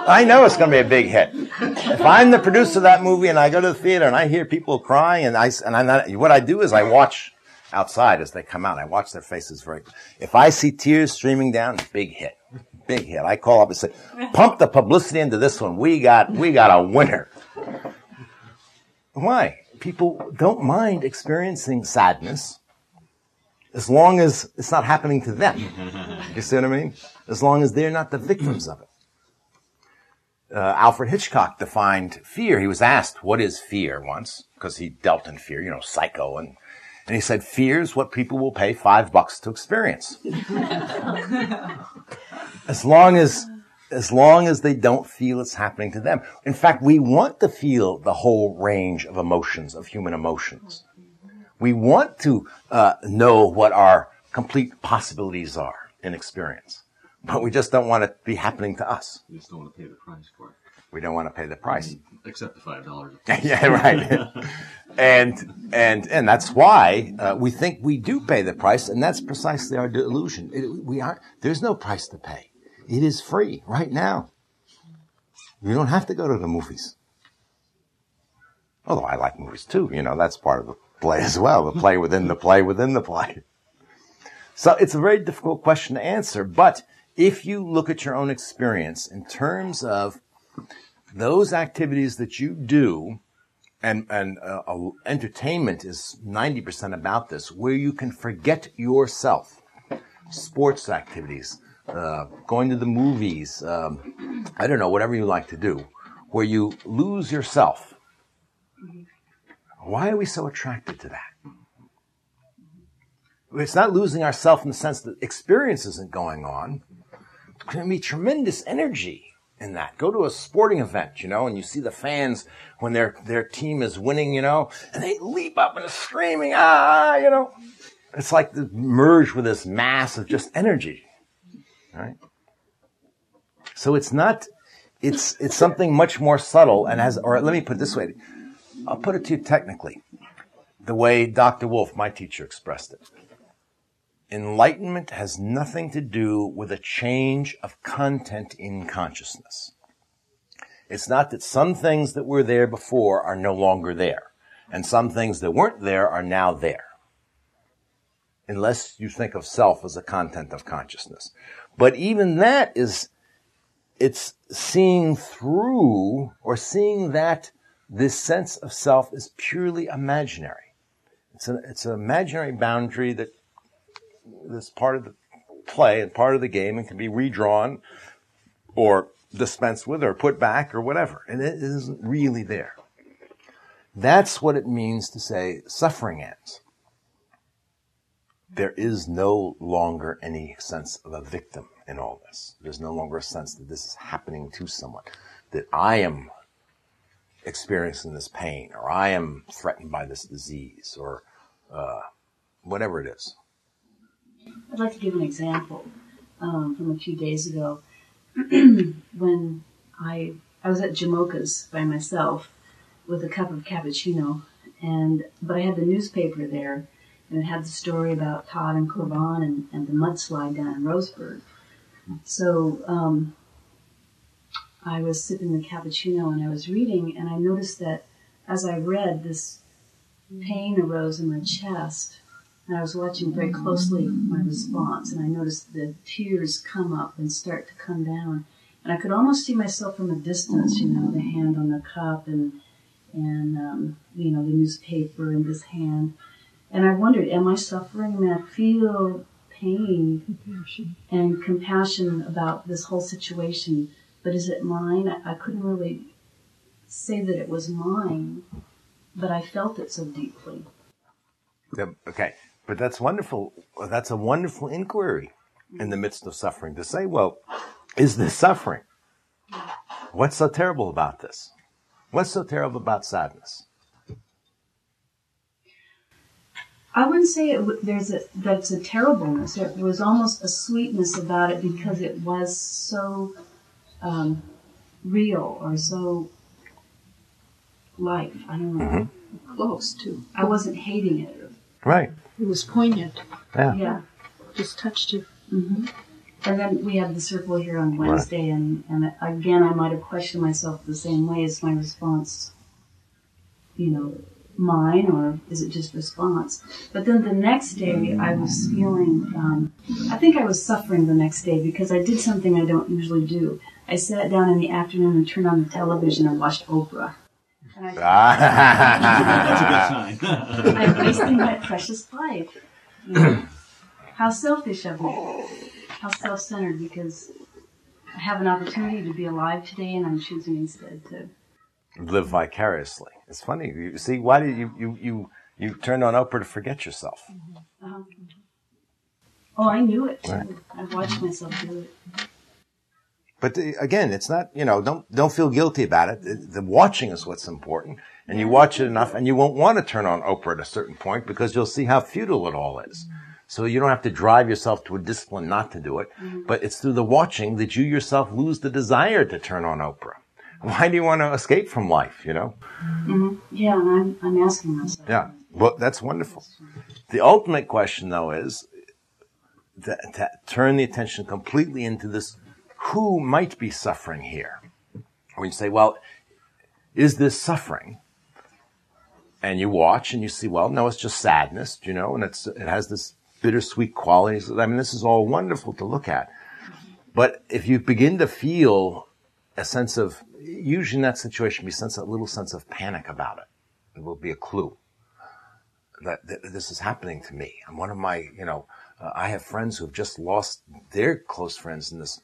I know it's going to be a big hit. If I'm the producer of that movie and I go to the theater and I hear people crying and I and I'm not, what I do is I watch outside as they come out. I watch their faces very. If I see tears streaming down, big hit, big hit. I call up and say, "Pump the publicity into this one. We got we got a winner." Why? People don't mind experiencing sadness as long as it's not happening to them. You see what I mean? As long as they're not the victims of it. Uh, Alfred Hitchcock defined fear. He was asked, what is fear once? Because he dealt in fear, you know, psycho. And, and he said, fear is what people will pay five bucks to experience. [laughs] as long as as long as they don't feel it's happening to them. In fact, we want to feel the whole range of emotions, of human emotions. We want to uh, know what our complete possibilities are in experience, but we just don't want it to be happening to us. We just don't want to pay the price for it. We don't want to pay the price. Except the five dollars. [laughs] yeah, right. and and and that's why uh, we think we do pay the price, and that's precisely our delusion. It, we are there's no price to pay. It is free right now. You don't have to go to the movies. Although I like movies too, you know, that's part of the play as well. The play within the play within the play. So it's a very difficult question to answer, but if you look at your own experience in terms of those activities that you do, and, and uh, uh, entertainment is 90% about this, where you can forget yourself. Sports activities, uh, going to the movies, um, I don't know, whatever you like to do, where you lose yourself. Why are we so attracted to that? It's not losing ourself in the sense that experience isn't going on. There can be tremendous energy in that. Go to a sporting event, you know, and you see the fans when their their team is winning, you know, and they leap up and are screaming, ah, you know. It's like the merge with this mass of just energy. Right? So it's not it's it's something much more subtle and has or let me put it this way. I'll put it to you technically. The way Dr. Wolf, my teacher, expressed it. Enlightenment has nothing to do with a change of content in consciousness. It's not that some things that were there before are no longer there, and some things that weren't there are now there. Unless you think of self as a content of consciousness. But even that is, it's seeing through or seeing that this sense of self is purely imaginary. It's an, it's an imaginary boundary that that's part of the play and part of the game and can be redrawn or dispensed with or put back or whatever. And it isn't really there. That's what it means to say suffering ends. There is no longer any sense of a victim in all this. There's no longer a sense that this is happening to someone, that I am experiencing this pain, or I am threatened by this disease, or uh, whatever it is. I'd like to give an example um, from a few days ago [clears throat] when I I was at Jamoka's by myself with a cup of cappuccino, and but I had the newspaper there, and it had the story about Todd and Corban and, and the mudslide down in Roseburg. So um, I was sipping the cappuccino and I was reading, and I noticed that as I read, this pain arose in my chest and I was watching very closely my response, and I noticed the tears come up and start to come down. And I could almost see myself from a distance, you know, the hand on the cup and, and um, you know, the newspaper in this hand. And I wondered, am I suffering? I mean, I feel pain compassion. and compassion about this whole situation, but is it mine? I, I couldn't really say that it was mine, but I felt it so deeply. Okay. But that's wonderful. That's a wonderful inquiry in the midst of suffering to say, well, is this suffering? What's so terrible about this? What's so terrible about sadness? I wouldn't say it, there's a, that's a terribleness. There was almost a sweetness about it because it was so um, real or so life. I don't know. Mm-hmm. Close too. I wasn't hating it. Right. It was poignant. Yeah. Yeah. Just touched you. hmm And then we had the circle here on Wednesday, and, and again, I might have questioned myself the same way. as my response, you know, mine, or is it just response? But then the next day, I was feeling, um, I think I was suffering the next day because I did something I don't usually do. I sat down in the afternoon and turned on the television and watched Oprah. And I, [laughs] That's a good [laughs] sign. [laughs] I'm wasting my precious life. You [clears throat] know? How selfish of me. How self-centered because I have an opportunity to be alive today and I'm choosing instead to. Live vicariously. It's funny. You see, why did you, you, you, you turned on Oprah to forget yourself? Uh, oh, I knew it. Right. I watched myself do it. But the, again, it's not, you know, don't, don't feel guilty about it. The, the watching is what's important. And you watch it enough and you won't want to turn on Oprah at a certain point because you'll see how futile it all is. Mm-hmm. So you don't have to drive yourself to a discipline not to do it. Mm-hmm. But it's through the watching that you yourself lose the desire to turn on Oprah. [laughs] Why do you want to escape from life, you know? Mm-hmm. Yeah, I'm, I'm asking myself. Yeah. Well, that's wonderful. The ultimate question, though, is to, to turn the attention completely into this who might be suffering here? When you say, well, is this suffering? And you watch and you see, well, no, it's just sadness, you know, and it's, it has this bittersweet qualities. I mean, this is all wonderful to look at. But if you begin to feel a sense of, usually in that situation, be sense, a little sense of panic about it. It will be a clue that, that this is happening to me. And one of my, you know, uh, I have friends who have just lost their close friends in this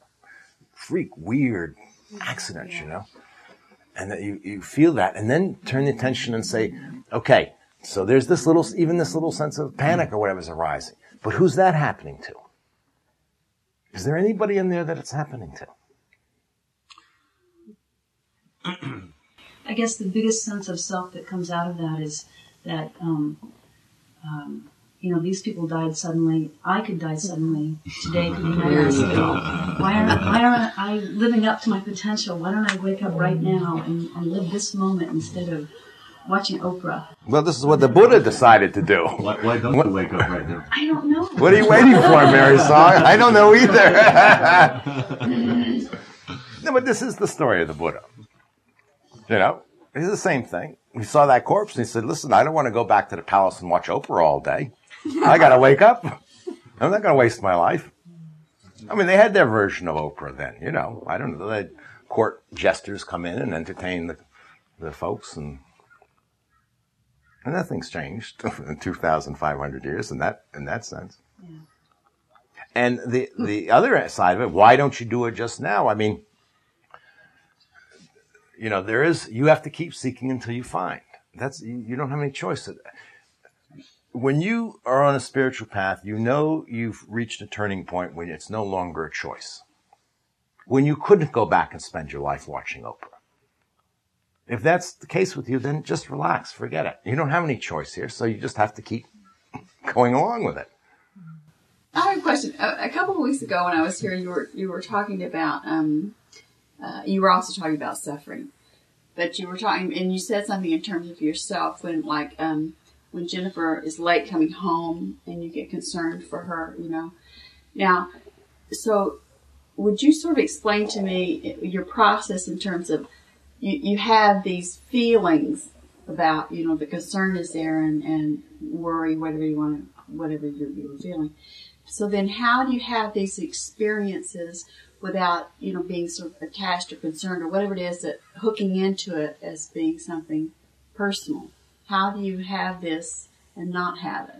freak, weird accident, you know? And that you, you feel that and then turn the attention and say, okay, so there's this little, even this little sense of panic or whatever is arising. But who's that happening to? Is there anybody in there that it's happening to? I guess the biggest sense of self that comes out of that is that, um, um, you know, these people died suddenly. I could die suddenly today. Could my last. Why aren't, why aren't I living up to my potential? Why don't I wake up right now and, and live this moment instead of watching Oprah? Well, this is what the Buddha decided to do. Why, why don't you wake up right now? I don't know. What are you waiting for, Mary Song? I don't know either. [laughs] [laughs] no, but this is the story of the Buddha. You know, it's the same thing. He saw that corpse and he said, listen, I don't want to go back to the palace and watch Oprah all day. I got to wake up. I'm not going to waste my life. I mean, they had their version of Oprah then, you know. I don't know. They had court jesters come in and entertain the, the folks and and nothing's changed in 2,500 years in that in that sense. And the the other side of it, why don't you do it just now? I mean, you know, there is you have to keep seeking until you find. That's you, don't have any choice. When you are on a spiritual path, you know you've reached a turning point when it's no longer a choice. When you couldn't go back and spend your life watching Oprah. If that's the case with you, then just relax, forget it. You don't have any choice here, so you just have to keep [laughs] going along with it. I have a question. A, a couple of weeks ago, when I was here, you were you were talking about um, uh, you were also talking about suffering, but you were talking and you said something in terms of yourself when like um, when Jennifer is late coming home and you get concerned for her, you know. Now, so would you sort of explain to me your process in terms of you, you have these feelings about you know the concern is there and, and worry whatever you want to whatever you're, you're feeling so then how do you have these experiences without you know being sort of attached or concerned or whatever it is that hooking into it as being something personal how do you have this and not have it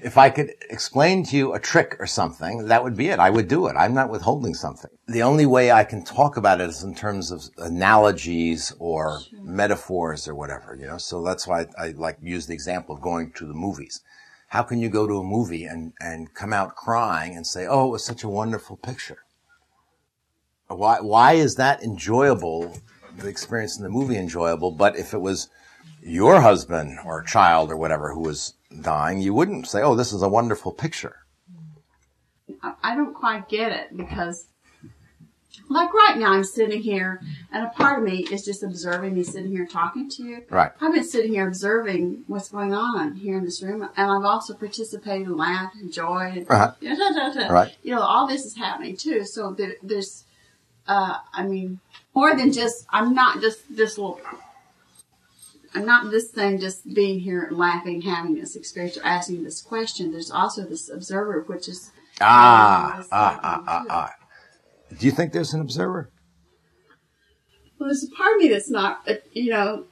If I could explain to you a trick or something, that would be it. I would do it. I'm not withholding something. The only way I can talk about it is in terms of analogies or metaphors or whatever, you know. So that's why I, I like use the example of going to the movies. How can you go to a movie and, and come out crying and say, "Oh, it was such a wonderful picture"? Why why is that enjoyable? The experience in the movie enjoyable, but if it was your husband or child or whatever who was dying, you wouldn't say, "Oh, this is a wonderful picture." I, don't quite get it because, like right now, I'm sitting here, and a part of me is just observing me sitting here talking to you. Right. I've been sitting here observing what's going on here in this room, and I've also participated and laughed, enjoyed, Uh-huh. and [laughs] Right. you know, all this is happening too. So there, there's, uh, I mean, more than just, I'm not just this little. I'm not this thing just being here and laughing, having this experience, or asking this question. There's also this observer, which is Ah, what's ah, ah, ah, ah. Do you think there's an observer? Well, there's a part of me that's not, uh, you know,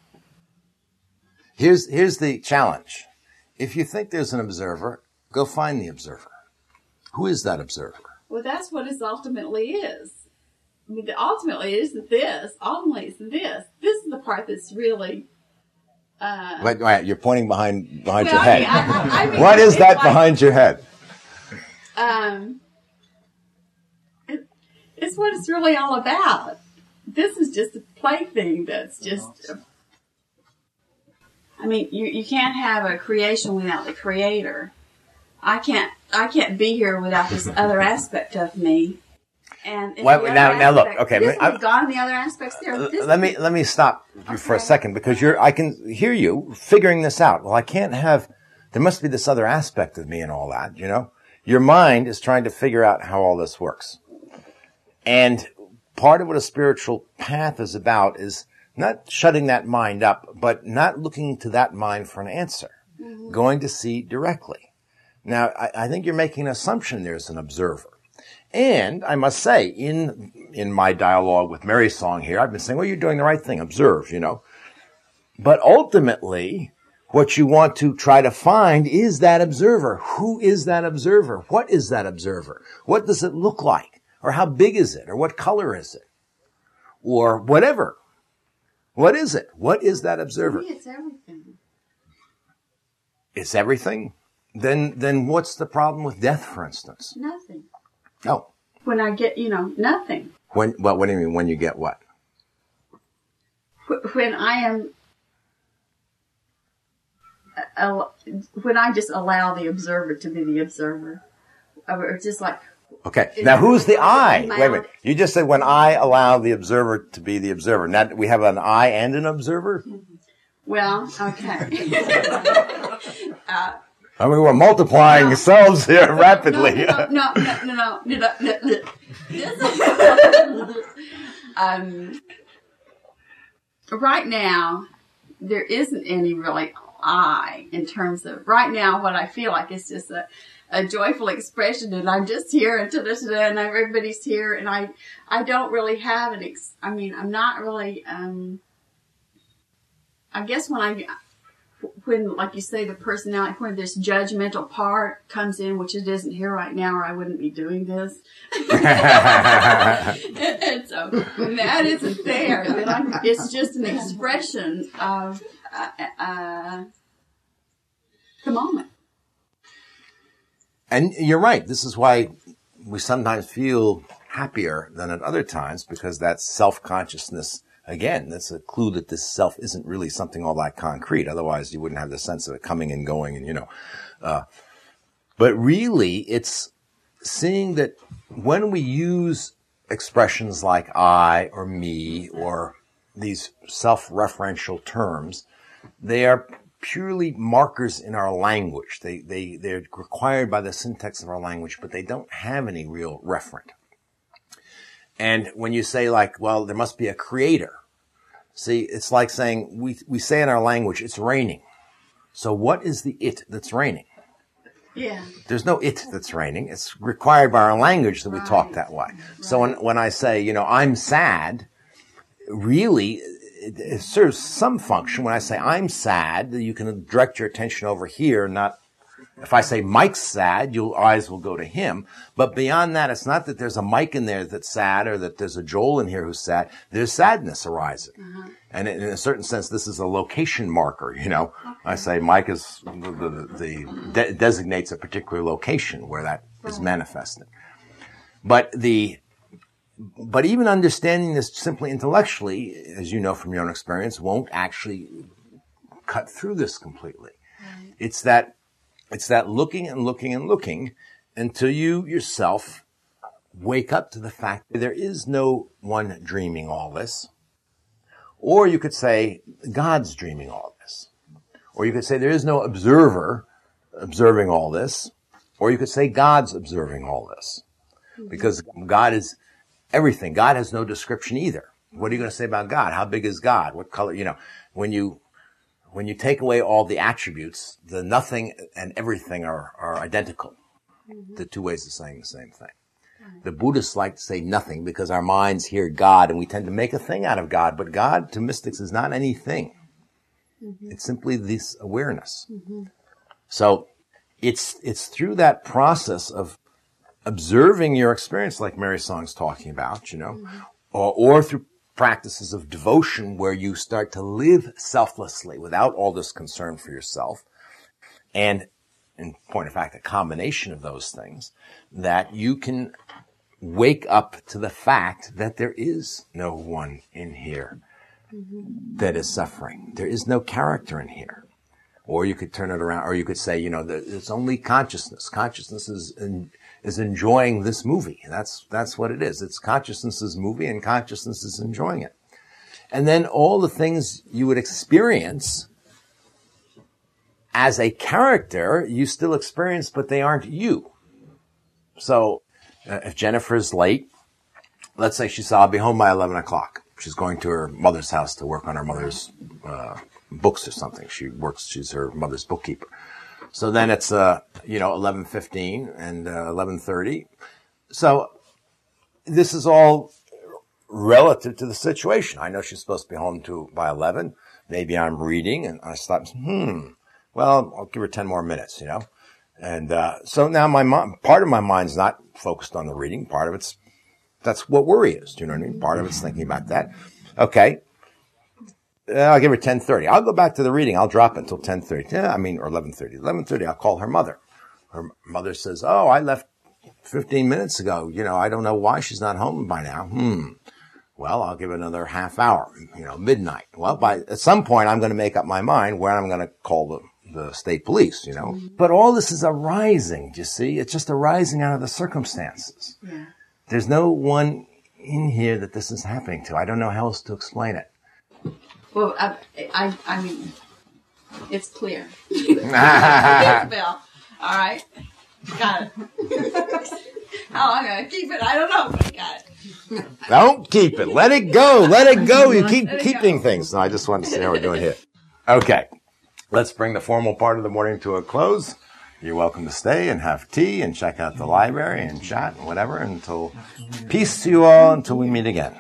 Here's here's the challenge. If you think there's an observer, go find the observer. Who is that observer? well, that's what it ultimately is. I mean, the- ultimately it isn't this. Ultimately it's this. This is the part that's really. Uh, Wait, wait, you're pointing behind behind well, your I head. mean, I- I- I mean, what is that like, behind your head? Um, it's what it's really all about. This is just a plaything that's just. I mean, you you can't have a creation without the creator. I can't I can't be here without this other [laughs] aspect of me. And Well, the other now- now look, okay, this I- gone. The other aspects there. Uh, let me let me stop you for a second because you're I can hear you figuring this out. Well, I can't have there must be this other aspect of me and all that, you know? Your mind is trying to figure out how all this works. And part of what a spiritual path is about is not shutting that mind up, but not looking to that mind for an answer. Mm-hmm. Going to see directly. Now, I, I think you're making an assumption there's an observer. And I must say, in in my dialogue with Mary Song here, I've been saying, well, you're doing the right thing. Observe, you know. But ultimately, what you want to try to find is that observer. Who is that observer? What is that observer? What does it look like? Or how big is it? Or what color is it? Or whatever. What is it? What is that observer? it's everything. It's everything. Then, then what's the problem with death, for instance? Nothing. Oh, When I get, you know, nothing. when, what, what do you mean when you get what? When I am. uh, When I just allow the observer to be the observer, or it's just like Okay. Now who's the I? Wait wait. You just said when I allow the observer to be the observer. Now we have an I and an observer? Mm-hmm. Well, okay. [laughs] [laughs] uh, I mean, we're multiplying no, cells here rapidly. No, no, no, no, no, no, no, no. [laughs] um, right now, there isn't any really I in terms of right now. What I feel like is just a a joyful expression, and I'm just here, and da-da-da-da, and everybody's here, and I, I don't really have an. Ex- I mean, I'm not really. Um, I guess when I when, like you say, the personality, when this judgmental part comes in, which it isn't here right now, or I wouldn't be doing this. and [laughs] [laughs] so when that isn't there, then I'm, it's just an expression of uh, uh, the moment. And you're right. This is why we sometimes feel happier than at other times because that self-consciousness, again, that's a clue that this self isn't really something all that concrete. Otherwise you wouldn't have the sense of it coming and going and, you know, uh, but really it's seeing that when we use expressions like I or me or these self-referential terms, they are purely markers in our language. They, they, they're required by the syntax of our language, but they don't have any real referent. And when you say like, well, there must be a creator. See, it's like saying, we, we say in our language, it's raining. So what is the it that's raining? Yeah. There's no it that's raining. It's required by our language that we talk that way. So when, when I say, you know, I'm sad, really, it, it serves some function. When I say I'm sad, you can direct your attention over here, not, if I say Mike's sad, your eyes will go to him. But beyond that, it's not that there's a Mike in there that's sad or that there's a Joel in here who's sad. There's sadness arising. Uh-huh. And in a certain sense, this is a location marker, you know. I say Mike is, the, the, the de- designates a particular location where that is manifested. But the, but even understanding this simply intellectually, as you know from your own experience, won't actually cut through this completely. It's that, it's that looking and looking and looking until you yourself wake up to the fact that there is no one dreaming all this. Or you could say God's dreaming all this. Or you could say there is no observer observing all this. Or you could say God's observing all this. Mm-hmm. Because God is everything. God has no description either. What are you going to say about God? How big is God? What color? You know, when you, when you take away all the attributes, the nothing and everything are, are identical. Mm-hmm. The two ways of saying the same thing. The Buddhists like to say nothing because our minds hear God and we tend to make a thing out of God, but God to mystics is not anything. Mm-hmm. It's simply this awareness. Mm-hmm. So it's, it's through that process of observing your experience like Mary Song's talking about, you know, mm-hmm. or, or through practices of devotion where you start to live selflessly without all this concern for yourself. And in point of fact, a combination of those things that you can wake up to the fact that there is no one in here mm-hmm. that is suffering. There is no character in here. Or you could turn it around, or you could say, you know, it's only consciousness. Consciousness is in, is enjoying this movie. That's that's what it is. It's consciousness's movie, and consciousness is enjoying it. And then all the things you would experience as a character, you still experience, but they aren't you. So, uh, if Jennifer's late, let's say she said, I'll be home by 11 o'clock. She's going to her mother's house to work on her mother's uh, books or something. She works, she's her mother's bookkeeper. So then it's, uh, you know, 11.15 and uh, 11.30. So this is all relative to the situation. I know she's supposed to be home to by 11. Maybe I'm reading and I stop, hmm, well, I'll give her 10 more minutes, you know? And, uh, so now my mind, part of my mind's not focused on the reading. Part of it's, that's what worry is. Do you know what I mean? Part of it's thinking about that. Okay. Uh, I'll give her 1030. I'll go back to the reading. I'll drop it until 1030. Yeah, I mean, or 1130. 1130, I'll call her mother. Her mother says, Oh, I left 15 minutes ago. You know, I don't know why she's not home by now. Hmm. Well, I'll give it another half hour, you know, midnight. Well, by, at some point, I'm going to make up my mind where I'm going to call the, the state police, you know. But all this is arising, do you see? It's just arising out of the circumstances. Yeah. There's no one in here that this is happening to. I don't know how else to explain it. Well, I, I, I mean, it's clear. [laughs] [laughs] Yes, Bill. All right. Got it. [laughs] How long I keep it? I don't know, but I got it. Don't keep it. Let it go. Let it go. You keep keeping go. things. No, I just wanted to see how we're doing here. Okay. Let's bring the formal part of the morning to a close. You're welcome to stay and have tea and check out the library and chat and whatever until peace to you all until we meet again.